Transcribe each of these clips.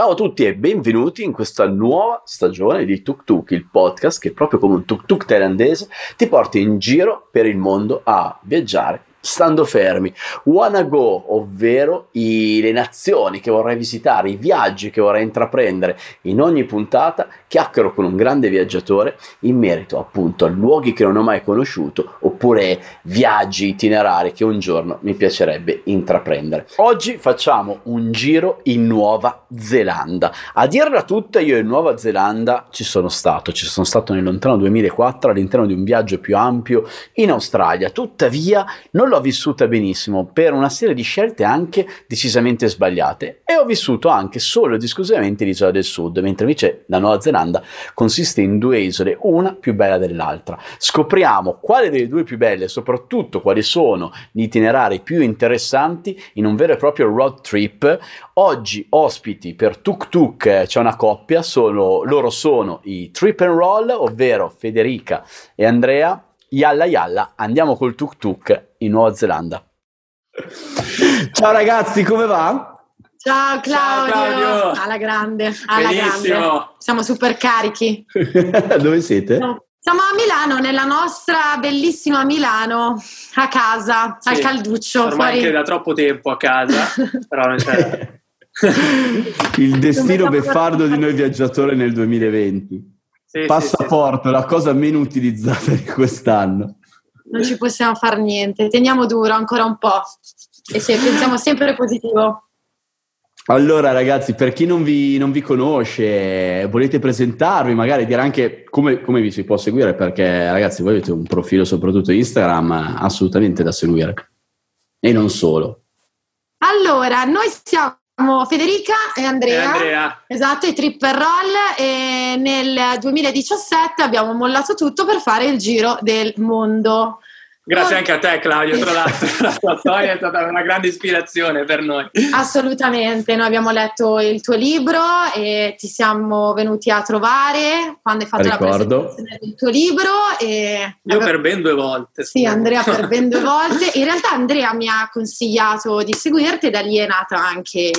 Ciao a tutti e benvenuti in questa nuova stagione di Tuk Tuk, il podcast che proprio come un tuk tuk thailandese ti porta in giro per il mondo a viaggiare stando fermi. Wanna go, ovvero i, le nazioni che vorrei visitare, i viaggi che vorrei intraprendere. In ogni puntata chiacchiero con un grande viaggiatore in merito appunto a luoghi che non ho mai conosciuto oppure viaggi itinerari che un giorno mi piacerebbe intraprendere. Oggi facciamo un giro in Nuova Zelanda. A dirla tutta, io in Nuova Zelanda ci sono stato, ci sono stato nel lontano 2004 all'interno di un viaggio più ampio in Australia. Tuttavia non l'ho vissuta benissimo per una serie di scelte anche decisamente sbagliate e ho vissuto anche solo ed esclusivamente l'isola del sud, mentre invece la Nuova Zelanda consiste in due isole, una più bella dell'altra. Scopriamo quale delle due più belle e soprattutto quali sono gli itinerari più interessanti in un vero e proprio road trip. Oggi ospiti per Tuk Tuk c'è una coppia, sono, loro sono i Trip and Roll, ovvero Federica e Andrea Yalla Yalla, andiamo col tuk tuk in Nuova Zelanda. Ciao ragazzi, come va? Ciao Claudio. Ciao Claudio. Alla grande, alla Benissimo. grande. Siamo super carichi. Dove siete? Siamo a Milano, nella nostra bellissima Milano, a casa, sì, al calduccio. Ormai fuori. anche da troppo tempo a casa, però non c'è... Il destino beffardo di noi viaggiatori nel 2020. Sì, Passaporto, sì, la cosa meno utilizzata di quest'anno. Non ci possiamo fare niente, teniamo duro ancora un po' e se pensiamo sempre positivo. Allora ragazzi, per chi non vi, non vi, conosce, volete presentarvi, magari dire anche come, come, vi si può seguire, perché ragazzi voi avete un profilo soprattutto Instagram assolutamente da seguire. E non solo. Allora, noi siamo siamo Federica e Andrea, e Andrea. Esatto, i Tripper Roll e nel 2017 abbiamo mollato tutto per fare il giro del mondo. Grazie anche a te Claudio, tra l'altro la tua storia è stata una grande ispirazione per noi. Assolutamente, noi abbiamo letto il tuo libro e ti siamo venuti a trovare quando hai fatto Ricordo. la presentazione del tuo libro. E Io per ben due volte. Sì, Andrea per ben due volte. In realtà Andrea mi ha consigliato di seguirti e da lì è nata anche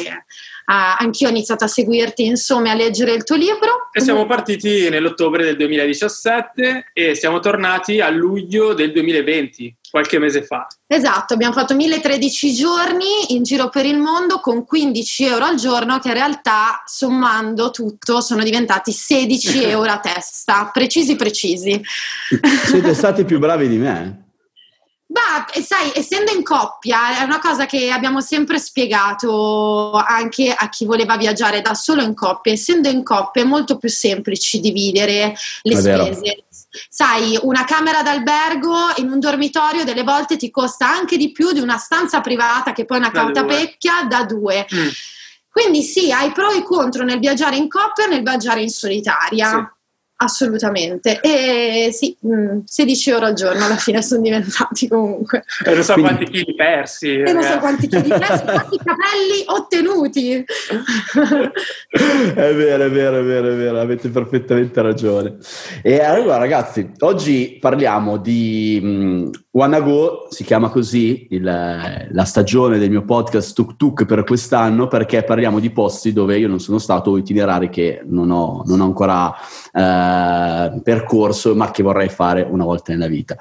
anch'io ho iniziato a seguirti, insomma, a leggere il tuo libro. E siamo partiti nell'ottobre del 2017 e siamo tornati a luglio del 2020, qualche mese fa. Esatto, abbiamo fatto 1013 giorni in giro per il mondo con 15 euro al giorno che in realtà sommando tutto sono diventati 16 euro a testa, precisi precisi. Siete stati più bravi di me. Beh, sai, essendo in coppia, è una cosa che abbiamo sempre spiegato anche a chi voleva viaggiare da solo in coppia. Essendo in coppia è molto più semplice dividere le è spese. Vero. Sai, una camera d'albergo in un dormitorio delle volte ti costa anche di più di una stanza privata che poi è una cautapecchia da due. Mm. Quindi sì, hai pro e contro nel viaggiare in coppia e nel viaggiare in solitaria. Sì. Assolutamente, e sì, 16 mm, euro al giorno alla fine sono diventati comunque. E non so Quindi... quanti chili persi. E non so quanti chili persi, quanti capelli ottenuti. è vero, è vero, è vero, è vero, avete perfettamente ragione. E allora ragazzi, oggi parliamo di um, Wanna Go, si chiama così il, la stagione del mio podcast Tuk Tuk per quest'anno, perché parliamo di posti dove io non sono stato o itinerari che non ho, non ho ancora... Eh, percorso, ma che vorrei fare una volta nella vita.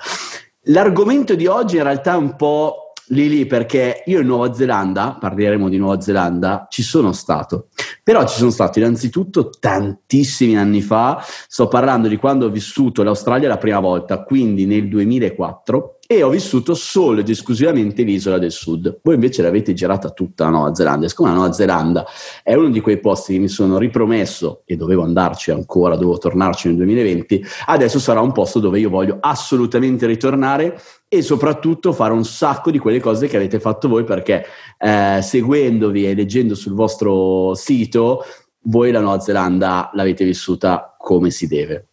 L'argomento di oggi in realtà è un po' lì lì perché io in Nuova Zelanda, parleremo di Nuova Zelanda, ci sono stato. Però ci sono stato innanzitutto tantissimi anni fa, sto parlando di quando ho vissuto l'Australia la prima volta, quindi nel 2004 e ho vissuto solo ed esclusivamente l'isola del sud. Voi invece l'avete girata tutta la Nuova Zelanda. Siccome la Nuova Zelanda è uno di quei posti che mi sono ripromesso e dovevo andarci ancora, dovevo tornarci nel 2020, adesso sarà un posto dove io voglio assolutamente ritornare e soprattutto fare un sacco di quelle cose che avete fatto voi perché eh, seguendovi e leggendo sul vostro sito, voi la Nuova Zelanda l'avete vissuta come si deve.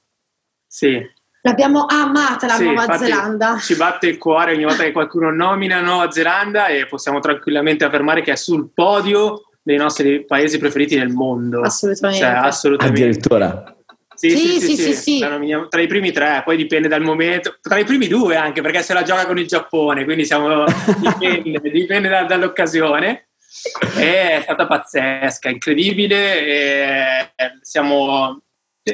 Sì, L'abbiamo amata la sì, Nuova Zelanda. Ci batte il cuore ogni volta che qualcuno nomina Nuova Zelanda e possiamo tranquillamente affermare che è sul podio dei nostri paesi preferiti nel mondo. Assolutamente. Cioè, assolutamente. Addirittura. Sì sì sì, sì, sì, Tra i primi tre, poi dipende dal momento. Tra i primi due anche, perché se la gioca con il Giappone, quindi siamo, dipende, dipende da, dall'occasione. è stata pazzesca, incredibile. E siamo,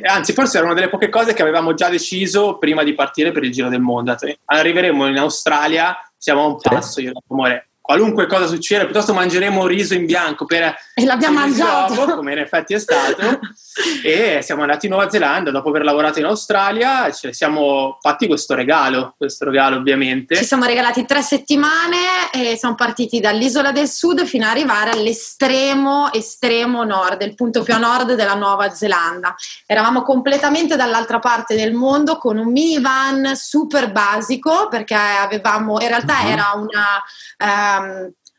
anzi, forse era una delle poche cose che avevamo già deciso prima di partire per il Giro del Mondo. Arriveremo in Australia, siamo a un passo. Io amore, qualunque cosa succeda, piuttosto mangeremo riso in bianco per e l'abbiamo mangiato. dopo, come in effetti è stato. E siamo andati in Nuova Zelanda dopo aver lavorato in Australia ci siamo fatti questo regalo questo regalo ovviamente. Ci siamo regalati tre settimane e siamo partiti dall'isola del sud fino ad arrivare all'estremo estremo nord il punto più a nord della Nuova Zelanda. Eravamo completamente dall'altra parte del mondo con un minivan super basico perché avevamo in realtà uh-huh. era una um,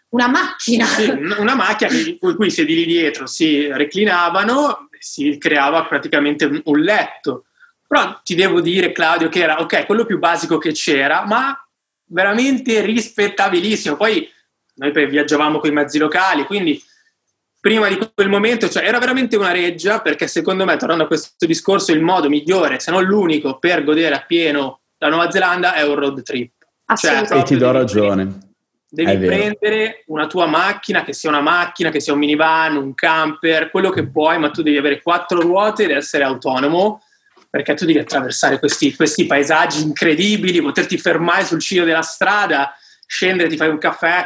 una macchina. Sì, una macchina con cui i sedili dietro si reclinavano, si creava praticamente un letto. Però ti devo dire, Claudio, che era ok, quello più basico che c'era, ma veramente rispettabilissimo. Poi noi viaggiavamo con i mezzi locali, quindi prima di quel momento cioè, era veramente una reggia, perché secondo me, tornando a questo discorso, il modo migliore, se non l'unico, per godere appieno la Nuova Zelanda è un road trip. Cioè, e ti do ragione. Devi prendere una tua macchina, che sia una macchina, che sia un minivan, un camper, quello che puoi, ma tu devi avere quattro ruote ed essere autonomo, perché tu devi attraversare questi, questi paesaggi incredibili, poterti fermare sul ciglio della strada, scendere, ti fai un caffè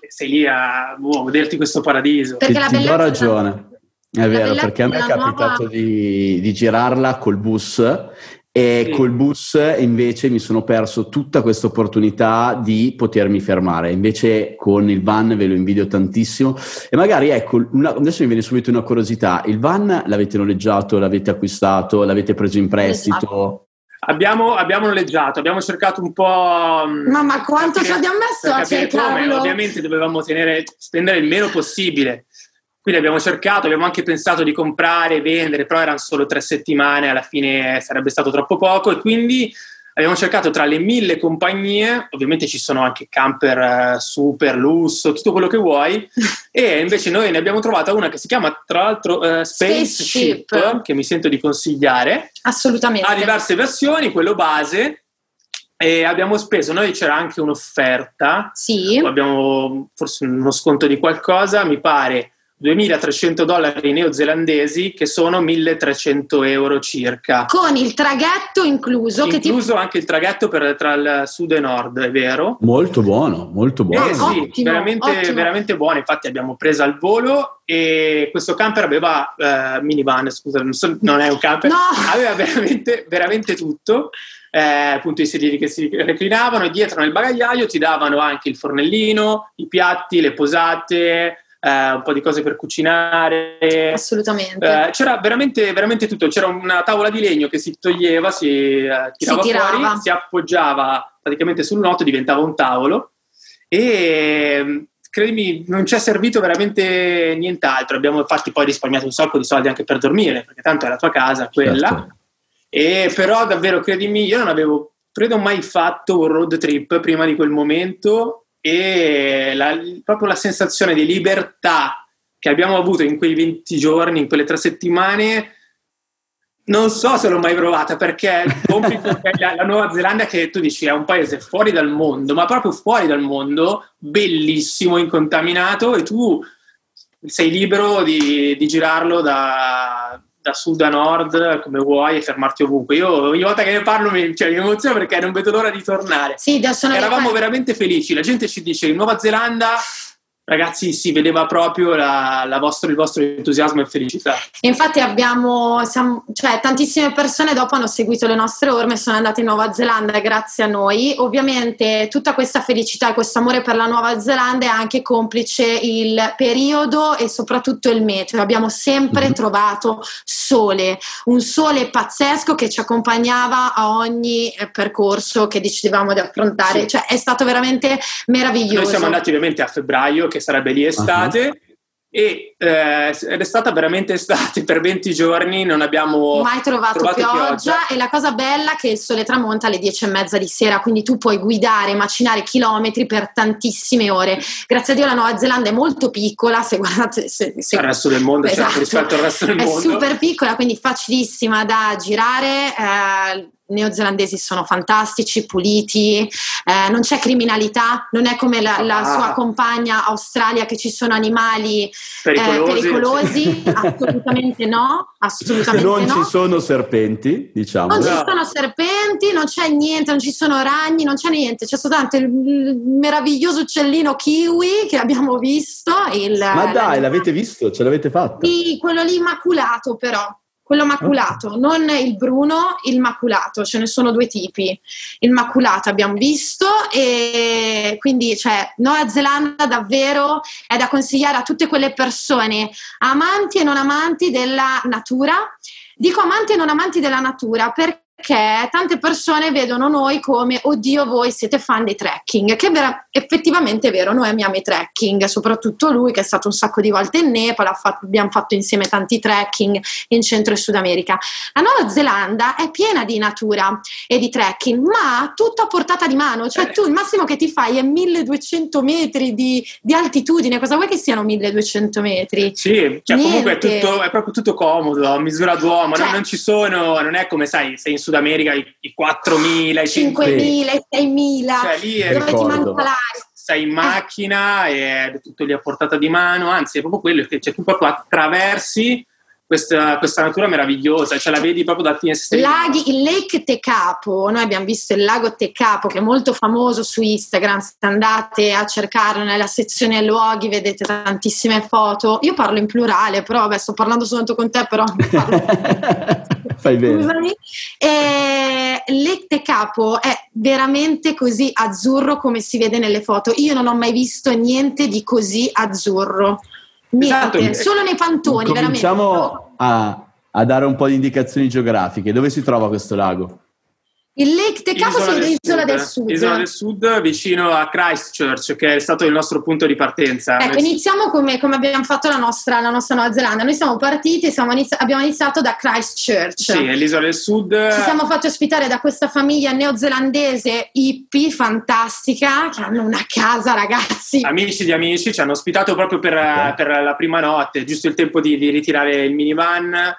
e sei lì a boh, goderti questo paradiso. Perché ti, ti do ragione. È vero, perché a me è capitato nuova... di, di, girarla col bus e sì. col bus invece mi sono perso tutta questa opportunità di potermi fermare. Invece con il van ve lo invidio tantissimo. E magari ecco, una, adesso mi viene subito una curiosità: il van l'avete noleggiato, l'avete acquistato, l'avete preso in prestito? Esatto. Abbiamo, abbiamo, noleggiato, abbiamo cercato un po'. Mm, ma, ma quanto ci abbiamo messo a cercarlo? Ovviamente dovevamo tenere, spendere il meno possibile. Quindi abbiamo cercato, abbiamo anche pensato di comprare e vendere, però erano solo tre settimane, alla fine sarebbe stato troppo poco e quindi abbiamo cercato tra le mille compagnie, ovviamente ci sono anche camper eh, super, lusso, tutto quello che vuoi, e invece noi ne abbiamo trovata una che si chiama tra l'altro uh, Spaceship, Spaceship, che mi sento di consigliare. Assolutamente. Ha diverse versioni, quello base, e abbiamo speso, noi c'era anche un'offerta, sì. abbiamo forse uno sconto di qualcosa, mi pare 2.300 dollari neozelandesi che sono 1.300 euro circa. Con il traghetto incluso. Incluso ti... anche il traghetto per, tra il sud e nord, è vero? Molto buono, molto buono. Eh, sì, ottimo, veramente, ottimo. veramente buono. Infatti abbiamo preso al volo e questo camper aveva uh, minivan, scusa, non, so, non, è un camper, no. aveva veramente, veramente tutto. Eh, appunto i sedili che si reclinavano e dietro nel bagagliaio ti davano anche il fornellino, i piatti, le posate, eh, un po' di cose per cucinare. Assolutamente. Eh, c'era veramente, veramente, tutto. C'era una tavola di legno che si toglieva, si eh, tirava, si tirava fuori, si appoggiava praticamente sul noto, diventava un tavolo. E credimi, non ci è servito veramente nient'altro. Abbiamo infatti poi risparmiato un sacco di soldi anche per dormire, perché tanto è la tua casa quella. Certo. E però davvero, credimi, io non avevo, credo mai fatto un road trip prima di quel momento e la, proprio la sensazione di libertà che abbiamo avuto in quei 20 giorni, in quelle tre settimane, non so se l'ho mai provata perché la, la Nuova Zelanda che tu dici è un paese fuori dal mondo, ma proprio fuori dal mondo, bellissimo, incontaminato e tu sei libero di, di girarlo da, da sud a nord come vuoi e fermarti ovunque. Io ogni volta che ne parlo mi, cioè, mi emoziono perché non vedo l'ora di tornare. Sì, Eravamo veramente felici. La gente ci dice in Nuova Zelanda ragazzi si vedeva proprio la, la vostro, il vostro entusiasmo e felicità. Infatti abbiamo, siamo, cioè, tantissime persone dopo hanno seguito le nostre orme e sono andate in Nuova Zelanda grazie a noi. Ovviamente tutta questa felicità e questo amore per la Nuova Zelanda è anche complice il periodo e soprattutto il meteo. Abbiamo sempre mm-hmm. trovato sole, un sole pazzesco che ci accompagnava a ogni eh, percorso che decidevamo di affrontare. Sì. Cioè è stato veramente meraviglioso. Noi siamo andati ovviamente a febbraio che sarebbe lì estate. Uh-huh. E, eh, ed è stata veramente estate per 20 giorni, non abbiamo mai trovato, trovato pioggia, pioggia, E la cosa bella è che il sole tramonta alle 10 e mezza di sera, quindi tu puoi guidare, macinare chilometri per tantissime ore. Grazie a Dio la Nuova Zelanda è molto piccola. Se guardate se, se, il resto del mondo, certo, esatto, certo, rispetto al resto del è mondo, è super piccola, quindi facilissima da girare. Eh, neozelandesi sono fantastici, puliti, eh, non c'è criminalità, non è come la, la ah. sua compagna Australia che ci sono animali pericolosi, eh, pericolosi. assolutamente no, assolutamente non no. ci sono serpenti, diciamo. Non no. ci sono serpenti, non c'è niente, non ci sono ragni, non c'è niente, c'è soltanto il, il meraviglioso uccellino kiwi che abbiamo visto. Il, Ma dai, l'avete visto? Ce l'avete fatto? Sì, quello lì immaculato però quello maculato, non il bruno, il maculato, ce ne sono due tipi. Il maculato abbiamo visto e quindi cioè, Nuova Zelanda davvero è da consigliare a tutte quelle persone amanti e non amanti della natura. Dico amanti e non amanti della natura perché perché tante persone vedono noi come oddio voi siete fan dei trekking. Che vera- effettivamente è vero noi amiamo i trekking soprattutto lui che è stato un sacco di volte in Nepal fatto, abbiamo fatto insieme tanti trekking in Centro e Sud America. La Nuova Zelanda è piena di natura e di trekking ma tutto a portata di mano cioè tu il massimo che ti fai è 1200 metri di, di altitudine cosa vuoi che siano 1200 metri? sì cioè comunque è, tutto, è, proprio tutto comodo a misura d'uomo cioè, non, non ci sono non è come sai sei in Sud America i, i 4.000, i 5.000, i 6.000, cioè, lì è, dove ti manca l'aria. Sei in macchina e è tutto lì a portata di mano, anzi è proprio quello che cioè, tu proprio attraversi questa, questa, natura meravigliosa, cioè la vedi proprio dal finestrino. Laghi, il Lake Tecapo, noi abbiamo visto il lago Tecapo che è molto famoso su Instagram, se andate a cercarlo nella sezione luoghi vedete tantissime foto, io parlo in plurale, però vabbè sto parlando soltanto con te, però Fai bene. Scusami. E Lake Tecapo è veramente così azzurro come si vede nelle foto, io non ho mai visto niente di così azzurro. Niente, esatto. solo nei pantoni, Cominciamo veramente. A, a dare un po' di indicazioni geografiche. Dove si trova questo lago? Il Lake Te Capo è l'isola del Sud. Isola del Sud vicino a Christchurch, che è stato il nostro punto di partenza. Ecco, iniziamo come, come abbiamo fatto la nostra, la nostra, Nuova Zelanda. Noi siamo partiti, siamo inizi- abbiamo iniziato da Christchurch. Sì, è l'isola del Sud. Ci siamo fatti ospitare da questa famiglia neozelandese hippie fantastica, che hanno una casa, ragazzi. Amici di amici, ci hanno ospitato proprio per, per la prima notte, giusto il tempo di, di ritirare il minivan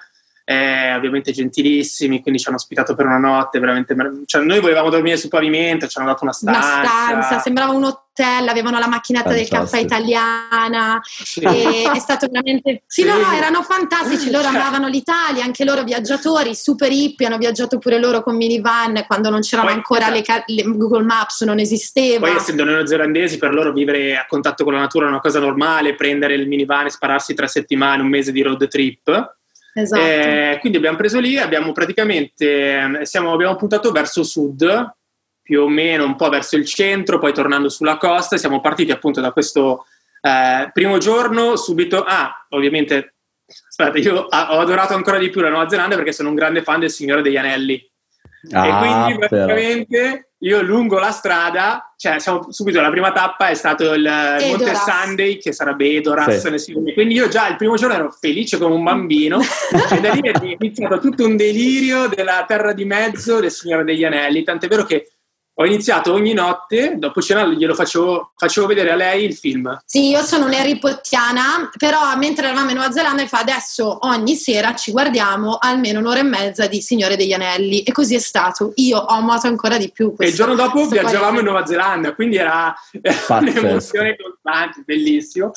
eh, ovviamente gentilissimi, quindi ci hanno ospitato per una notte, veramente, cioè, noi volevamo dormire sul pavimento, ci hanno dato una stanza. Una stanza, sembrava un hotel, avevano la macchinetta fantastico. del caffè italiana, sì. è stato veramente... Sì, sì, no, no, erano fantastici, loro cioè. amavano l'Italia, anche loro viaggiatori, super hippie, hanno viaggiato pure loro con minivan quando non c'erano Poi, ancora esatto. le, le, Google Maps, non esisteva. Poi essendo neozelandesi, per loro vivere a contatto con la natura è una cosa normale, prendere il minivan e spararsi tre settimane, un mese di road trip Esatto. Eh, quindi abbiamo preso lì, abbiamo praticamente siamo, abbiamo puntato verso sud, più o meno un po' verso il centro, poi tornando sulla costa. Siamo partiti appunto da questo eh, primo giorno, subito. Ah, ovviamente, aspetta, io ho adorato ancora di più la Nuova Zelanda perché sono un grande fan del Signore degli Anelli. Ah, e quindi praticamente io lungo la strada, cioè siamo, subito la prima tappa è stato il, il Monte Sunday, che sarebbe Edoras, sì. quindi io già il primo giorno ero felice come un bambino e da lì è iniziato tutto un delirio della terra di mezzo del Signore degli Anelli, tant'è vero che ho iniziato ogni notte, dopo cena glielo facevo, facevo vedere a lei il film. Sì, io sono un Harry Pottiana, però mentre eravamo in Nuova Zelanda mi fa adesso ogni sera ci guardiamo almeno un'ora e mezza di Signore degli Anelli e così è stato. Io ho amato ancora di più questo. E il giorno dopo viaggiavamo in Nuova Zelanda, quindi era un'emozione costante, bellissimo.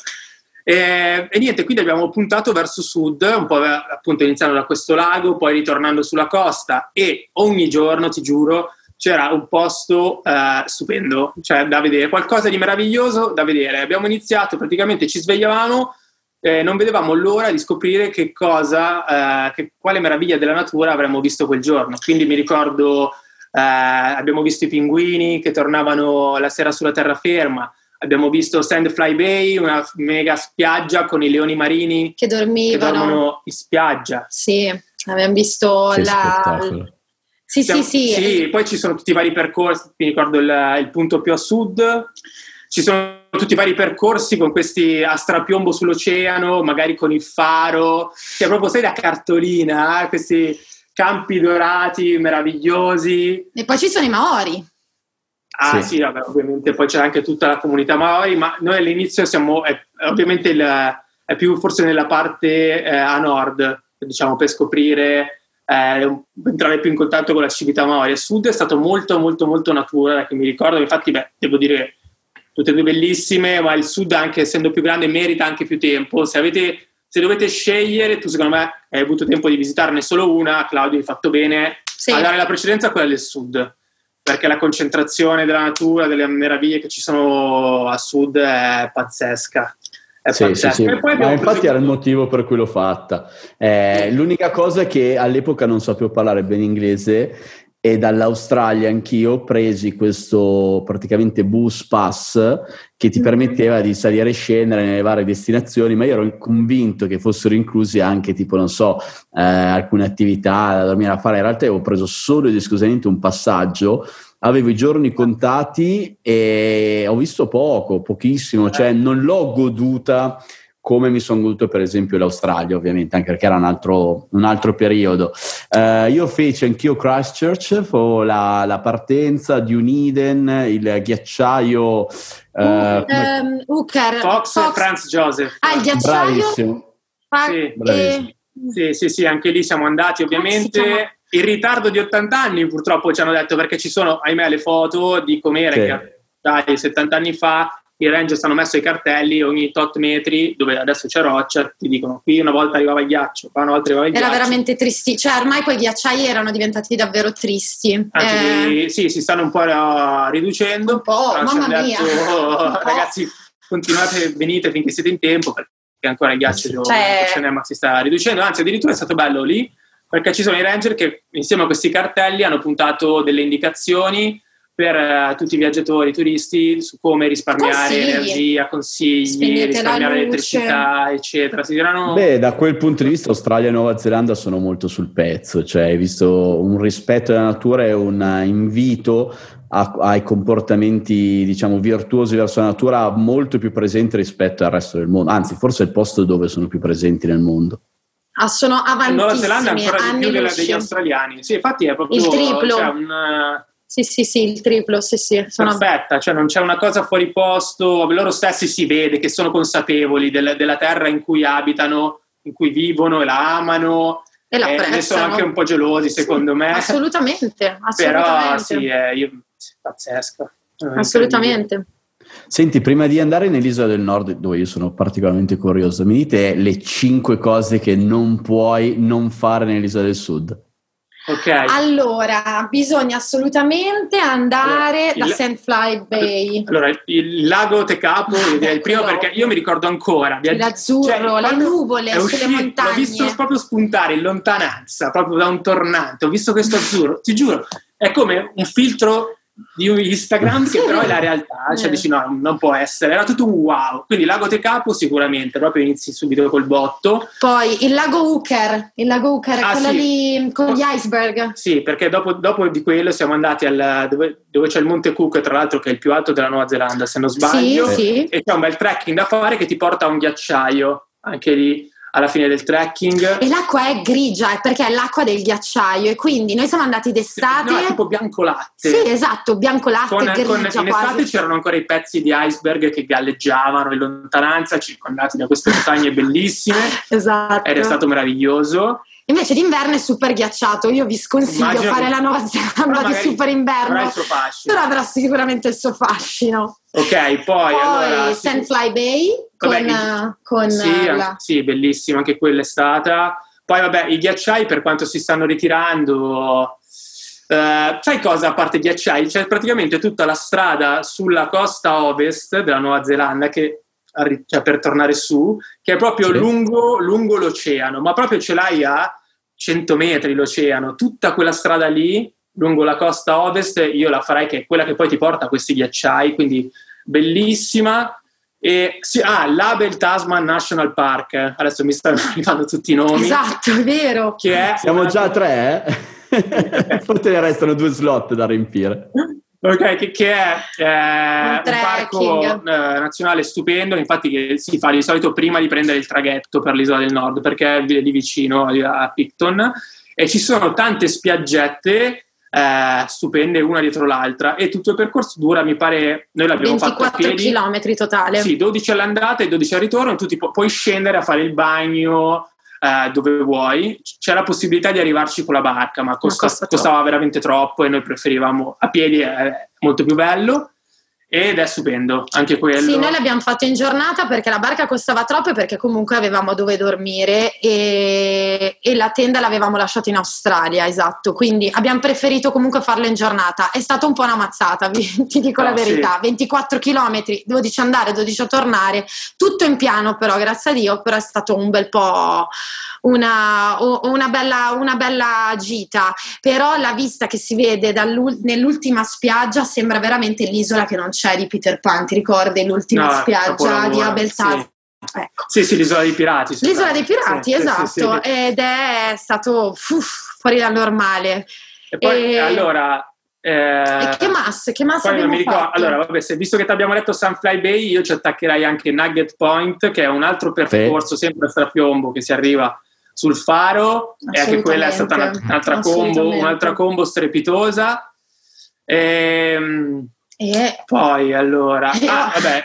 E, e, niente, quindi abbiamo puntato verso sud, un po' appunto iniziando da questo lago, poi ritornando sulla costa e ogni giorno, ti giuro, c'era un posto uh, stupendo, cioè da vedere, qualcosa di meraviglioso da vedere. Abbiamo iniziato, praticamente ci svegliavamo, eh, non vedevamo l'ora di scoprire che cosa, uh, che, quale meraviglia della natura avremmo visto quel giorno. Quindi mi ricordo, uh, abbiamo visto i pinguini che tornavano la sera sulla terraferma, abbiamo visto Sandfly Bay, una mega spiaggia con i leoni marini che dormivano che dormono in spiaggia. Sì, abbiamo visto che la, sì, Siamo, sì, sì, sì. Poi ci sono tutti i vari percorsi, mi ricordo il, il, punto più a sud, ci sono tutti i vari percorsi con questi a strapiombo sull'oceano, magari con il faro, cioè proprio sei da cartolina, eh? questi campi dorati meravigliosi. E poi ci sono i Maori. Ah sì, sì vabbè, ovviamente poi c'è anche tutta la comunità Maori, ma noi all'inizio siamo, è, ovviamente il, è più forse nella parte eh, a nord, diciamo, per scoprire eh, entrare più in contatto con la civiltà maori. A sud è stato molto, molto, molto natura, che mi ricordo. Infatti, beh, devo dire, tutte e due bellissime, ma il sud, anche essendo più grande, merita anche più tempo. Se, avete, se dovete scegliere, tu secondo me hai avuto tempo di visitarne solo una, Claudio, hai fatto bene sì. a dare la precedenza a quella del sud perché la concentrazione della natura, delle meraviglie che ci sono a sud è pazzesca. È sì, sì, sì. Ma infatti era il motivo per cui l'ho fatta. Eh, l'unica cosa è che all'epoca non sapevo parlare bene inglese e dall'Australia anch'io presi questo praticamente bus pass che ti permetteva di salire e scendere nelle varie destinazioni, ma io ero convinto che fossero inclusi anche tipo, non so, eh, alcune attività da dormire a fare. In realtà avevo preso solo ed esclusivamente un passaggio avevo i giorni contati e ho visto poco, pochissimo, cioè non l'ho goduta come mi sono goduto per esempio l'Australia ovviamente, anche perché era un altro, un altro periodo. Uh, io feci anch'io Christchurch, fu la, la partenza di Uniden, il ghiacciaio... Uh, um, Hooker, Fox, Fox, e Franz Joseph. Ah, il ghiacciaio? Bravissimo. Sì. E... sì, sì, sì, anche lì siamo andati ovviamente in ritardo di 80 anni purtroppo ci hanno detto perché ci sono ahimè le foto di com'era sì. che dai 70 anni fa i ranger hanno messo i cartelli ogni tot metri dove adesso c'è roccia ti dicono qui una volta arrivava il ghiaccio qua una volta arrivava il era ghiaccio era veramente tristi cioè ormai quei ghiacciai erano diventati davvero tristi Anzi, eh... sì si stanno un po' riducendo. Un po' mamma mia. Detto, ragazzi continuate venite finché siete in tempo perché ancora il ghiaccio cioè... ce n'è ma si sta riducendo anzi addirittura è stato bello lì perché ci sono i ranger che insieme a questi cartelli hanno puntato delle indicazioni per uh, tutti i viaggiatori, i turisti su come risparmiare consigli. energia, consigli, Spegnete risparmiare elettricità, eccetera. Si diranno... Beh, da quel punto di vista Australia e Nuova Zelanda sono molto sul pezzo, cioè hai visto un rispetto della natura e un invito a, ai comportamenti, diciamo, virtuosi verso la natura molto più presente rispetto al resto del mondo, anzi forse è il posto dove sono più presenti nel mondo. Ah, sono avantissimi. Nuova Zelanda è ancora di più della, degli australiani. Sì, infatti è proprio il triplo. Cioè un, sì, sì, sì, il triplo, sì, sì. Sono... Perfetta, cioè non c'è una cosa fuori posto, loro stessi si vede che sono consapevoli del, della terra in cui abitano, in cui vivono e la amano. E la eh, sono anche un po' gelosi, secondo sì, me. Assolutamente, assolutamente. Però sì, è io, pazzesco. Assolutamente. Senti, prima di andare nell'isola del nord, dove io sono particolarmente curioso, mi dite le cinque cose che non puoi non fare nell'isola del sud? Ok. Allora, bisogna assolutamente andare allora, da St. Fly Bay. Allora, il lago Tecapo, il primo perché io mi ricordo ancora. L'azzurro, cioè, le nuvole uscito, sulle montagne. L'ho visto proprio spuntare in lontananza, proprio da un tornante. Ho visto questo azzurro, ti giuro, è come un filtro di Instagram che però è la realtà, cioè dici no, non può essere, era tutto un wow. Quindi Lago Tecapo sicuramente, proprio inizi subito col botto. Poi il lago Hooker, il lago Hooker, ah, quello sì. lì con gli iceberg. Sì, perché dopo, dopo di quello siamo andati al, dove, dove, c'è il Monte Cook, tra l'altro che è il più alto della Nuova Zelanda, se non sbaglio, sì, sì. e c'è un bel trekking da fare che ti porta a un ghiacciaio, anche lì alla fine del trekking. E l'acqua è grigia perché è l'acqua del ghiacciaio e quindi noi siamo andati d'estate. No, tipo bianco latte. Sì, esatto, bianco latte, con, grigia con, In quasi. estate c'erano ancora i pezzi di iceberg che galleggiavano in lontananza, circondati da queste montagne bellissime. esatto. Ed è stato meraviglioso. Invece d'inverno è super ghiacciato. Io vi sconsiglio Immagino fare che... la Nuova Zelanda di super inverno. Però avrà sicuramente il suo fascino. Ok, poi, poi allora, Sandfly Bay vabbè, con, con sì, la... sì, bellissimo, anche quella è stata. Poi vabbè, i ghiacciai per quanto si stanno ritirando, Uh, sai cosa a parte ghiacciai? C'è praticamente tutta la strada sulla costa ovest della Nuova Zelanda che, cioè per tornare su, che è proprio sì. lungo, lungo, l'oceano, ma proprio ce l'hai a 100 metri l'oceano, tutta quella strada lì lungo la costa ovest, io la farei che è quella che poi ti porta a questi ghiacciai, quindi bellissima. E, sì, ah, l'Abel Tasman National Park, adesso mi stanno arrivando tutti i nomi. Esatto, è vero. È Siamo una... già a tre, eh? Forse ne restano due slot da riempire. Ok, che, che è eh, un, un, parco eh, nazionale stupendo, infatti si fa di solito prima di prendere il traghetto per l'isola del nord, perché è lì vicino a Picton, e ci sono tante spiaggette eh, stupende una dietro l'altra e tutto il percorso dura, mi pare, noi l'abbiamo 24 fatto a piedi. km totale. Sì, 12 all'andata e 12 al ritorno, tu ti pu- puoi scendere a fare il bagno, eh, dove vuoi. C'è la possibilità di arrivarci con la barca, ma costa, costa costava veramente troppo e noi preferivamo a piedi, è molto più bello ed è stupendo anche quello. Sì, noi l'abbiamo fatto in giornata perché la barca costava troppo e perché comunque avevamo dove dormire e, e, la tenda l'avevamo lasciata in Australia, esatto. Quindi abbiamo preferito comunque farlo in giornata. È stata un po' una mazzata, ti dico no, la verità. Sì. 24 km, 12 andare, 12 tornare, tutto in piano però, grazie a Dio, però è stato un bel po' una, una, bella, una bella gita. Però la vista che si vede nell'ultima spiaggia sembra veramente l'isola che non c'è di Peter Pan, ti ricordi l'ultima no, spiaggia di Abeltà? Sì. Ecco. sì, sì, l'isola dei pirati. L'isola dei pirati, sì, esatto, sì, sì, ed è stato uff, fuori dal normale. E poi e... allora... Eh, e che masse, che masse abbiamo ricordo, Allora, vabbè, se, visto che ti abbiamo detto Sunfly Bay, io ci attaccherei anche Nugget Point, che è un altro percorso sempre a strapiombo che si arriva sul faro, e anche quella è stata un'altra combo, un'altra combo strepitosa. Ehm, e poi allora, ah, vabbè,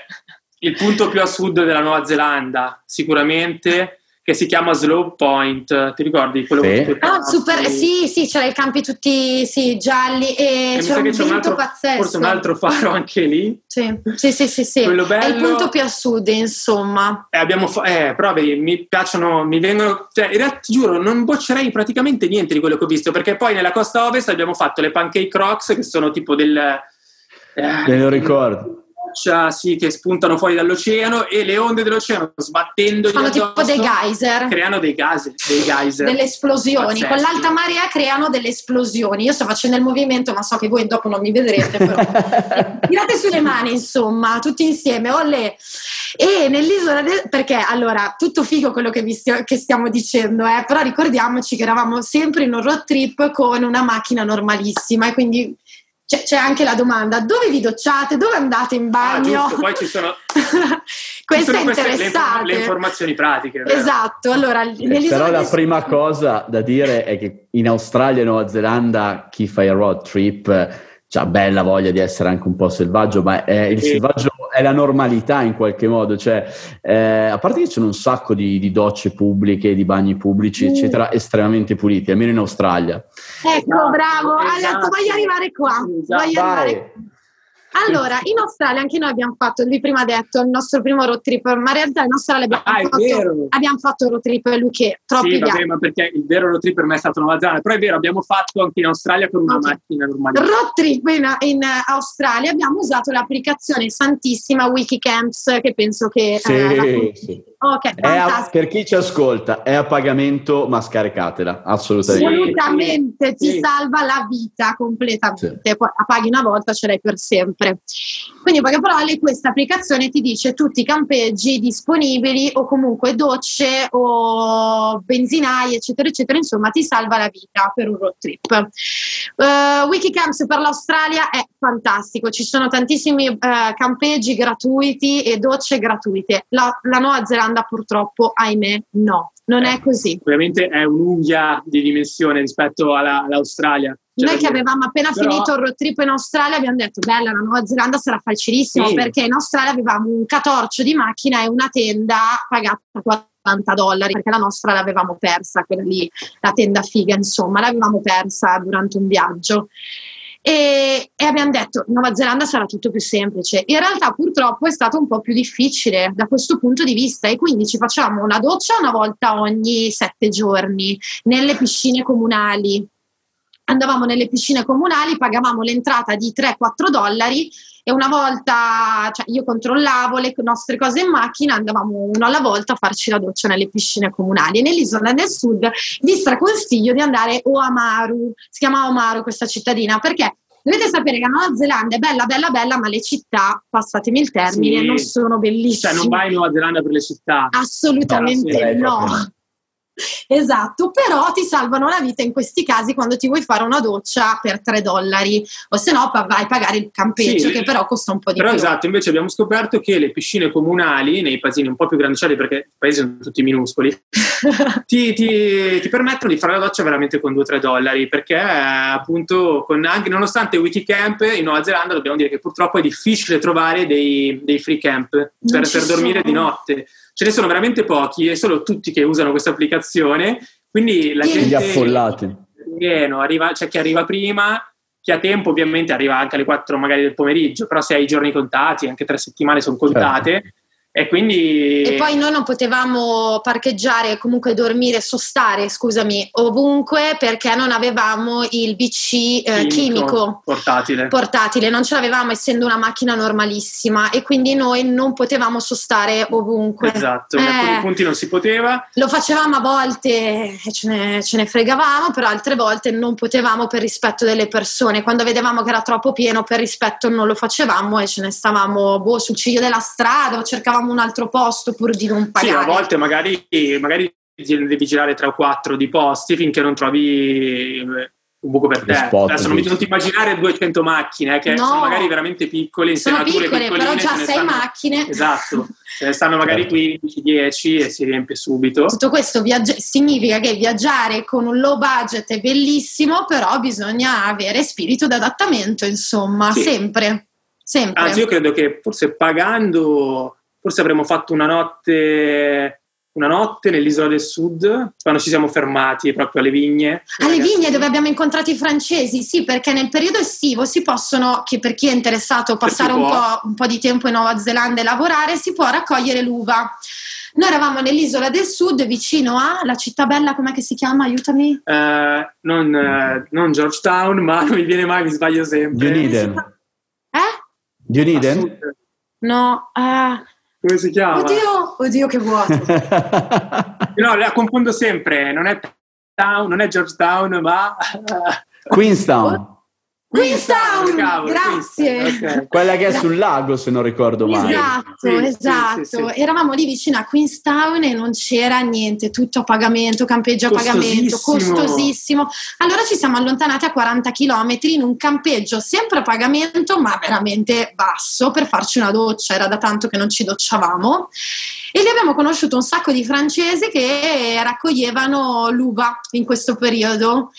il punto più a sud della Nuova Zelanda, sicuramente, che si chiama Slow Point. Ti ricordi quello sì. che Ah, super, sì, sì, c'era i campi tutti sì, gialli e, e c'era un vento un altro, pazzesco. Forse un altro faro anche lì. Sì, sì, sì, sì, sì. Quello bello, è il punto più a sud, insomma. Eh, abbiamo fa- eh, però vedi, mi piacciono, mi vengono, cioè, in realtà ti giuro, non boccerei praticamente niente di quello che ho visto, perché poi nella costa ovest abbiamo fatto le pancake rocks, che sono tipo del Me lo ricordo. Sì, che spuntano fuori dall'oceano e le onde dell'oceano sbattendo fanno tipo dei geyser. creano dei gas dei geyser. Delle esplosioni. Pazzeschi. con l'alta marea creano delle esplosioni. Io sto facendo il movimento ma so che voi dopo non mi vedrete però. Tirate sulle mani insomma tutti insieme. Olè. E nell'isola de- perché allora tutto figo quello che, stia- che stiamo dicendo eh, però ricordiamoci che eravamo sempre in un road trip con una macchina normalissima e quindi c'è, c'è, anche la domanda dove vi docciate, dove andate in bagno? Ah, poi ci sono, queste sono queste, le, le, informazioni pratiche. Vero? Esatto, allora, eh, però la prima cosa da dire è che in Australia e Nuova Zelanda chi fa il road trip ha bella voglia di essere anche un po' selvaggio, ma è il sì. selvaggio è la normalità in qualche modo, cioè, eh, a parte che c'è un sacco di, di, docce pubbliche, di bagni pubblici, mm. eccetera, estremamente puliti, almeno in Australia. Ecco, bravo, esatto. voglio arrivare qua, esatto. voglio arrivare allora, in Australia anche noi abbiamo fatto, lui prima ha detto, il nostro primo road trip, ma in realtà in Australia abbiamo, ah, fatto, abbiamo fatto road trip, lui che troppi sì, vabbè, ma perché il vero road trip per me è stato Nuova Zelanda, però è vero, abbiamo fatto anche in Australia con una okay. macchina normale. Road trip in, in, Australia abbiamo usato l'applicazione santissima Wikicamps, che penso che... Sì, eh, sì. Okay, a, per chi ci ascolta, è a pagamento, ma scaricatela, assolutamente. Assolutamente, sì. ti salva la vita completamente. Sì. Poi la paghi una volta, ce l'hai per sempre. Quindi, in poche parole, questa applicazione ti dice tutti i campeggi disponibili o comunque docce o benzinai, eccetera, eccetera. Insomma, ti salva la vita per un road trip. Uh, Wikicamps per l'Australia è fantastico, ci sono tantissimi uh, campeggi gratuiti e docce gratuite. La, la Nuova Zelanda purtroppo, ahimè, no, non eh, è così. Ovviamente è un'unghia di dimensione rispetto alla, all'Australia. Cioè, Noi che avevamo appena però... finito il road trip in Australia abbiamo detto, bella, la Nuova Zelanda sarà facilissimo sì. perché in Australia avevamo un catorcio di macchina e una tenda pagata 40 dollari perché la nostra l'avevamo persa, quella lì, la tenda figa, insomma, l'avevamo persa durante un viaggio. E, e, abbiamo detto Nuova Zelanda sarà tutto più semplice. In realtà purtroppo è stato un po' più difficile da questo punto di vista e quindi ci facciamo una doccia una volta ogni sette giorni nelle piscine comunali. Andavamo nelle piscine comunali, pagavamo l'entrata di 3-4 dollari e una volta cioè io controllavo le nostre cose in macchina, andavamo uno alla volta a farci la doccia nelle piscine comunali. E nell'isola del sud vi straconsiglio di andare a Oamaru, si chiama Oamaru questa cittadina, perché Dovete sapere che la Nuova Zelanda è bella, bella, bella, ma le città, passatemi il termine, sì. non sono bellissime. Cioè, non vai in Nuova Zelanda per le città? Assolutamente no. no. Esatto, però ti salvano la vita in questi casi quando ti vuoi fare una doccia per 3 dollari o se no vai a pagare il campeggio sì, che però costa un po' di però più. Però esatto, invece abbiamo scoperto che le piscine comunali nei paesini un po' più grandicelli perché i paesi sono tutti minuscoli ti, ti, ti, permettono di fare la doccia veramente con 2-3 dollari perché appunto con, anche nonostante Wikicamp in Nuova Zelanda dobbiamo dire che purtroppo è difficile trovare dei, dei free camp per, per dormire di notte ce ne sono veramente pochi e solo tutti che usano questa applicazione, quindi la gente... Gli affollati. Pieno, arriva, c'è chi arriva prima, chi ha tempo ovviamente arriva anche alle 4 magari del pomeriggio, però se hai i giorni contati, anche tre settimane sono contate, certo. E quindi... E poi noi non potevamo parcheggiare, comunque dormire, sostare, scusami, ovunque perché non avevamo il BC eh, chimico, chimico portatile. portatile, non ce l'avevamo essendo una macchina normalissima e quindi noi non potevamo sostare ovunque. Esatto, eh, in alcuni punti non si poteva. Lo facevamo a volte e ce ne, ce ne fregavamo, però altre volte non potevamo per rispetto delle persone. Quando vedevamo che era troppo pieno, per rispetto non lo facevamo e ce ne stavamo boh, sul ciglio della strada o cercavamo un altro posto pur di non pagare. Sì, a volte magari, magari devi girare tre o quattro di posti finché non trovi eh, un buco per te. Adesso non, non ti immaginare 200 macchine eh, che no, sono magari veramente piccole, sono piccole, però già sei stanno, macchine. Esatto, ce ne stanno magari 15-10 certo. e si riempie subito. Tutto questo viaggi- significa che viaggiare con un low budget è bellissimo, però bisogna avere spirito d'adattamento, insomma, sì. sempre. sempre. Anzi, io credo che forse pagando forse avremmo fatto una notte, una notte nell'isola del sud, quando ci siamo fermati proprio alle vigne. Alle ragazzi. vigne dove abbiamo incontrato i francesi, sì, perché nel periodo estivo si possono, che per chi è interessato passare un po', un po' di tempo in Nuova Zelanda e lavorare, si può raccogliere l'uva. Noi eravamo nell'isola del sud, vicino alla città bella, com'è che si chiama? Aiutami. Uh, non, uh, non, Georgetown, ma non mi viene mai, mi sbaglio sempre. Dunedin. Eh? Dunedin? No, uh, come si chiama? Oddio, oddio che vuoto. no, la confondo sempre, non è Town, non è Georgetown, ma... Queenstown. Queenstown, grazie. Okay. Quella che è sul lago, se non ricordo male. Esatto, sì, esatto. Sì, sì, Eravamo lì vicino a Queenstown e non c'era niente, tutto a pagamento, campeggio a pagamento, costosissimo. Allora ci siamo allontanati a 40 km in un campeggio sempre a pagamento, ma veramente basso per farci una doccia. Era da tanto che non ci docciavamo. E lì abbiamo conosciuto un sacco di francesi che raccoglievano l'uva in questo periodo.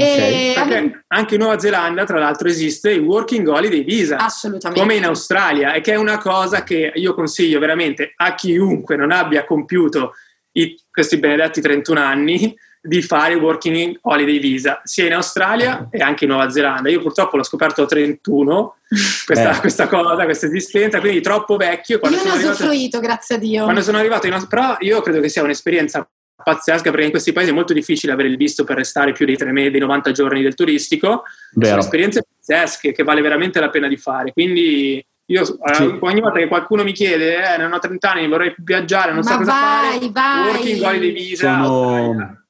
Okay. Perché anche in Nuova Zelanda, tra l'altro, esiste il Working Holiday Visa. Assolutamente. Come in Australia, e che è una cosa che io consiglio veramente a chiunque non abbia compiuto i, questi benedetti 31 anni di fare il Working Holiday Visa, sia in Australia e anche in Nuova Zelanda. Io purtroppo l'ho scoperto a 31, questa, eh. questa cosa, questa esistenza, quindi troppo vecchio. Io ne ho usufruito, grazie a Dio. Quando sono arrivato in però io credo che sia un'esperienza pazzesca perché in questi paesi è molto difficile avere il visto per restare più dei, 3 mesi, dei 90 giorni del turistico. Vero. Sono esperienze pazzesche che vale veramente la pena di fare. Quindi io eh, sì. ogni volta che qualcuno mi chiede, eh, non ho 30 anni, vorrei viaggiare, non Ma so cosa vai, fare, vai. working holiday visa. Sono...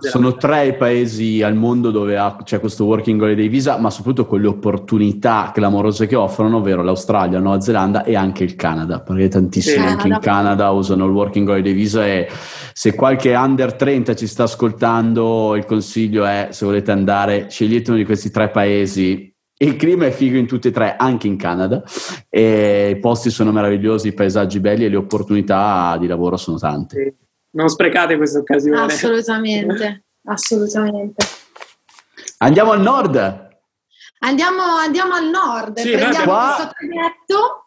Sono tre i paesi al mondo dove ha, c'è questo Working Holiday Visa, ma soprattutto con le opportunità clamorose che offrono, ovvero l'Australia, la Nuova Zelanda e anche il Canada, perché tantissimi anche in Canada usano il Working Holiday Visa e se qualche under 30 ci sta ascoltando, il consiglio è, se volete andare, scegliete uno di questi tre paesi il clima è figo in tutti e tre, anche in Canada. E I posti sono meravigliosi, i paesaggi belli e le opportunità di lavoro sono tante. Non sprecate questa occasione. Assolutamente, assolutamente. Andiamo al nord. Andiamo, andiamo al nord, sì, prendiamo qua, questo traghetto.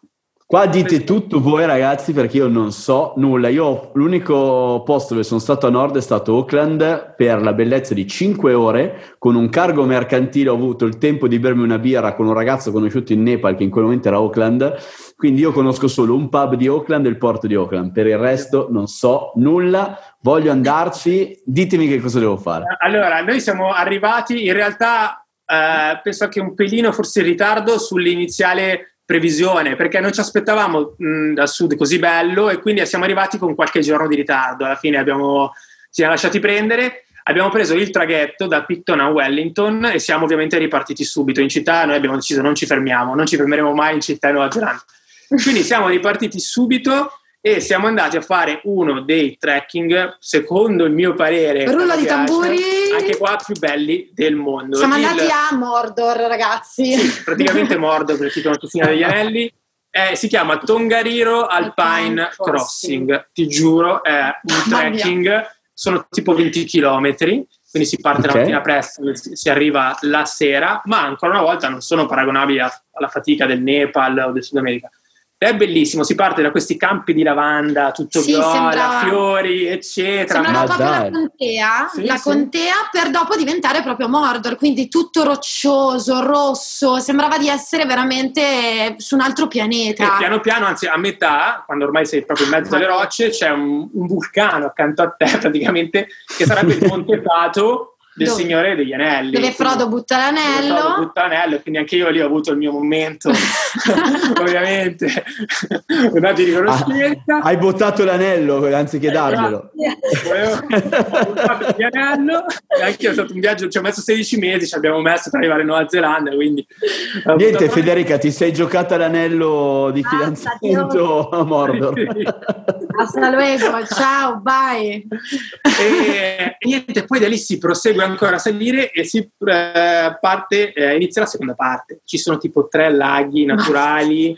Qua dite tutto voi ragazzi perché io non so nulla. Io l'unico posto dove sono stato a nord è stato Auckland per la bellezza di 5 ore con un cargo mercantile. Ho avuto il tempo di bermi una birra con un ragazzo conosciuto in Nepal che in quel momento era Auckland quindi io conosco solo un pub di Auckland e il porto di Auckland, per il resto non so nulla, voglio andarci, ditemi che cosa devo fare. Allora, noi siamo arrivati, in realtà eh, penso che un pelino forse in ritardo sull'iniziale previsione, perché non ci aspettavamo mh, dal sud così bello e quindi siamo arrivati con qualche giorno di ritardo, alla fine abbiamo, ci siamo lasciati prendere abbiamo preso il traghetto da Picton a Wellington e siamo ovviamente ripartiti subito in città. Noi abbiamo deciso non ci fermiamo, non ci fermeremo mai in città in Nuova Zelanda. Quindi siamo ripartiti subito e siamo andati a fare uno dei trekking, secondo il mio parere, Rullo di tamburi. anche qua più belli del mondo. Siamo il... andati a Mordor, ragazzi. Sì, praticamente Mordor, per il titolo Tusina degli Anelli. Eh, si chiama Tongariro Alpine, Alpine Crossing. Crossing. Ti giuro, è un trekking, sono tipo 20 km, quindi si parte okay. la mattina presto, si arriva la sera, ma ancora una volta non sono paragonabili alla fatica del Nepal o del Sud America è bellissimo, si parte da questi campi di lavanda, tutto sì, viola, sembrava, fiori, eccetera. Sembrava Ma proprio dai. la contea, sì, la sì. contea per dopo diventare proprio Mordor, quindi tutto roccioso, rosso, sembrava di essere veramente su un altro pianeta. E piano piano, anzi a metà, quando ormai sei proprio in mezzo alle rocce, c'è un, un vulcano accanto a te praticamente, che sarebbe il Monte Pato del Dove? Signore degli Anelli. Dove Frodo butta l'anello. Dove Frodo butta l'anello, quindi anche io lì ho avuto il mio momento, ovviamente, una di riconoscenza. Ah, hai buttato l'anello anziché darglielo. ho buttato l'anello e anche io è stato un viaggio, ci ho messo 16 mesi, ci abbiamo messo per arrivare in Nuova Zelanda, quindi... Niente Federica, ti sei giocata l'anello di ah, fidanzamento a Mordor. Hasta luego, ciao, bye. E niente, poi da lì si prosegue ancora a salire e si eh, parte, eh, inizia la seconda parte. Ci sono tipo tre laghi naturali,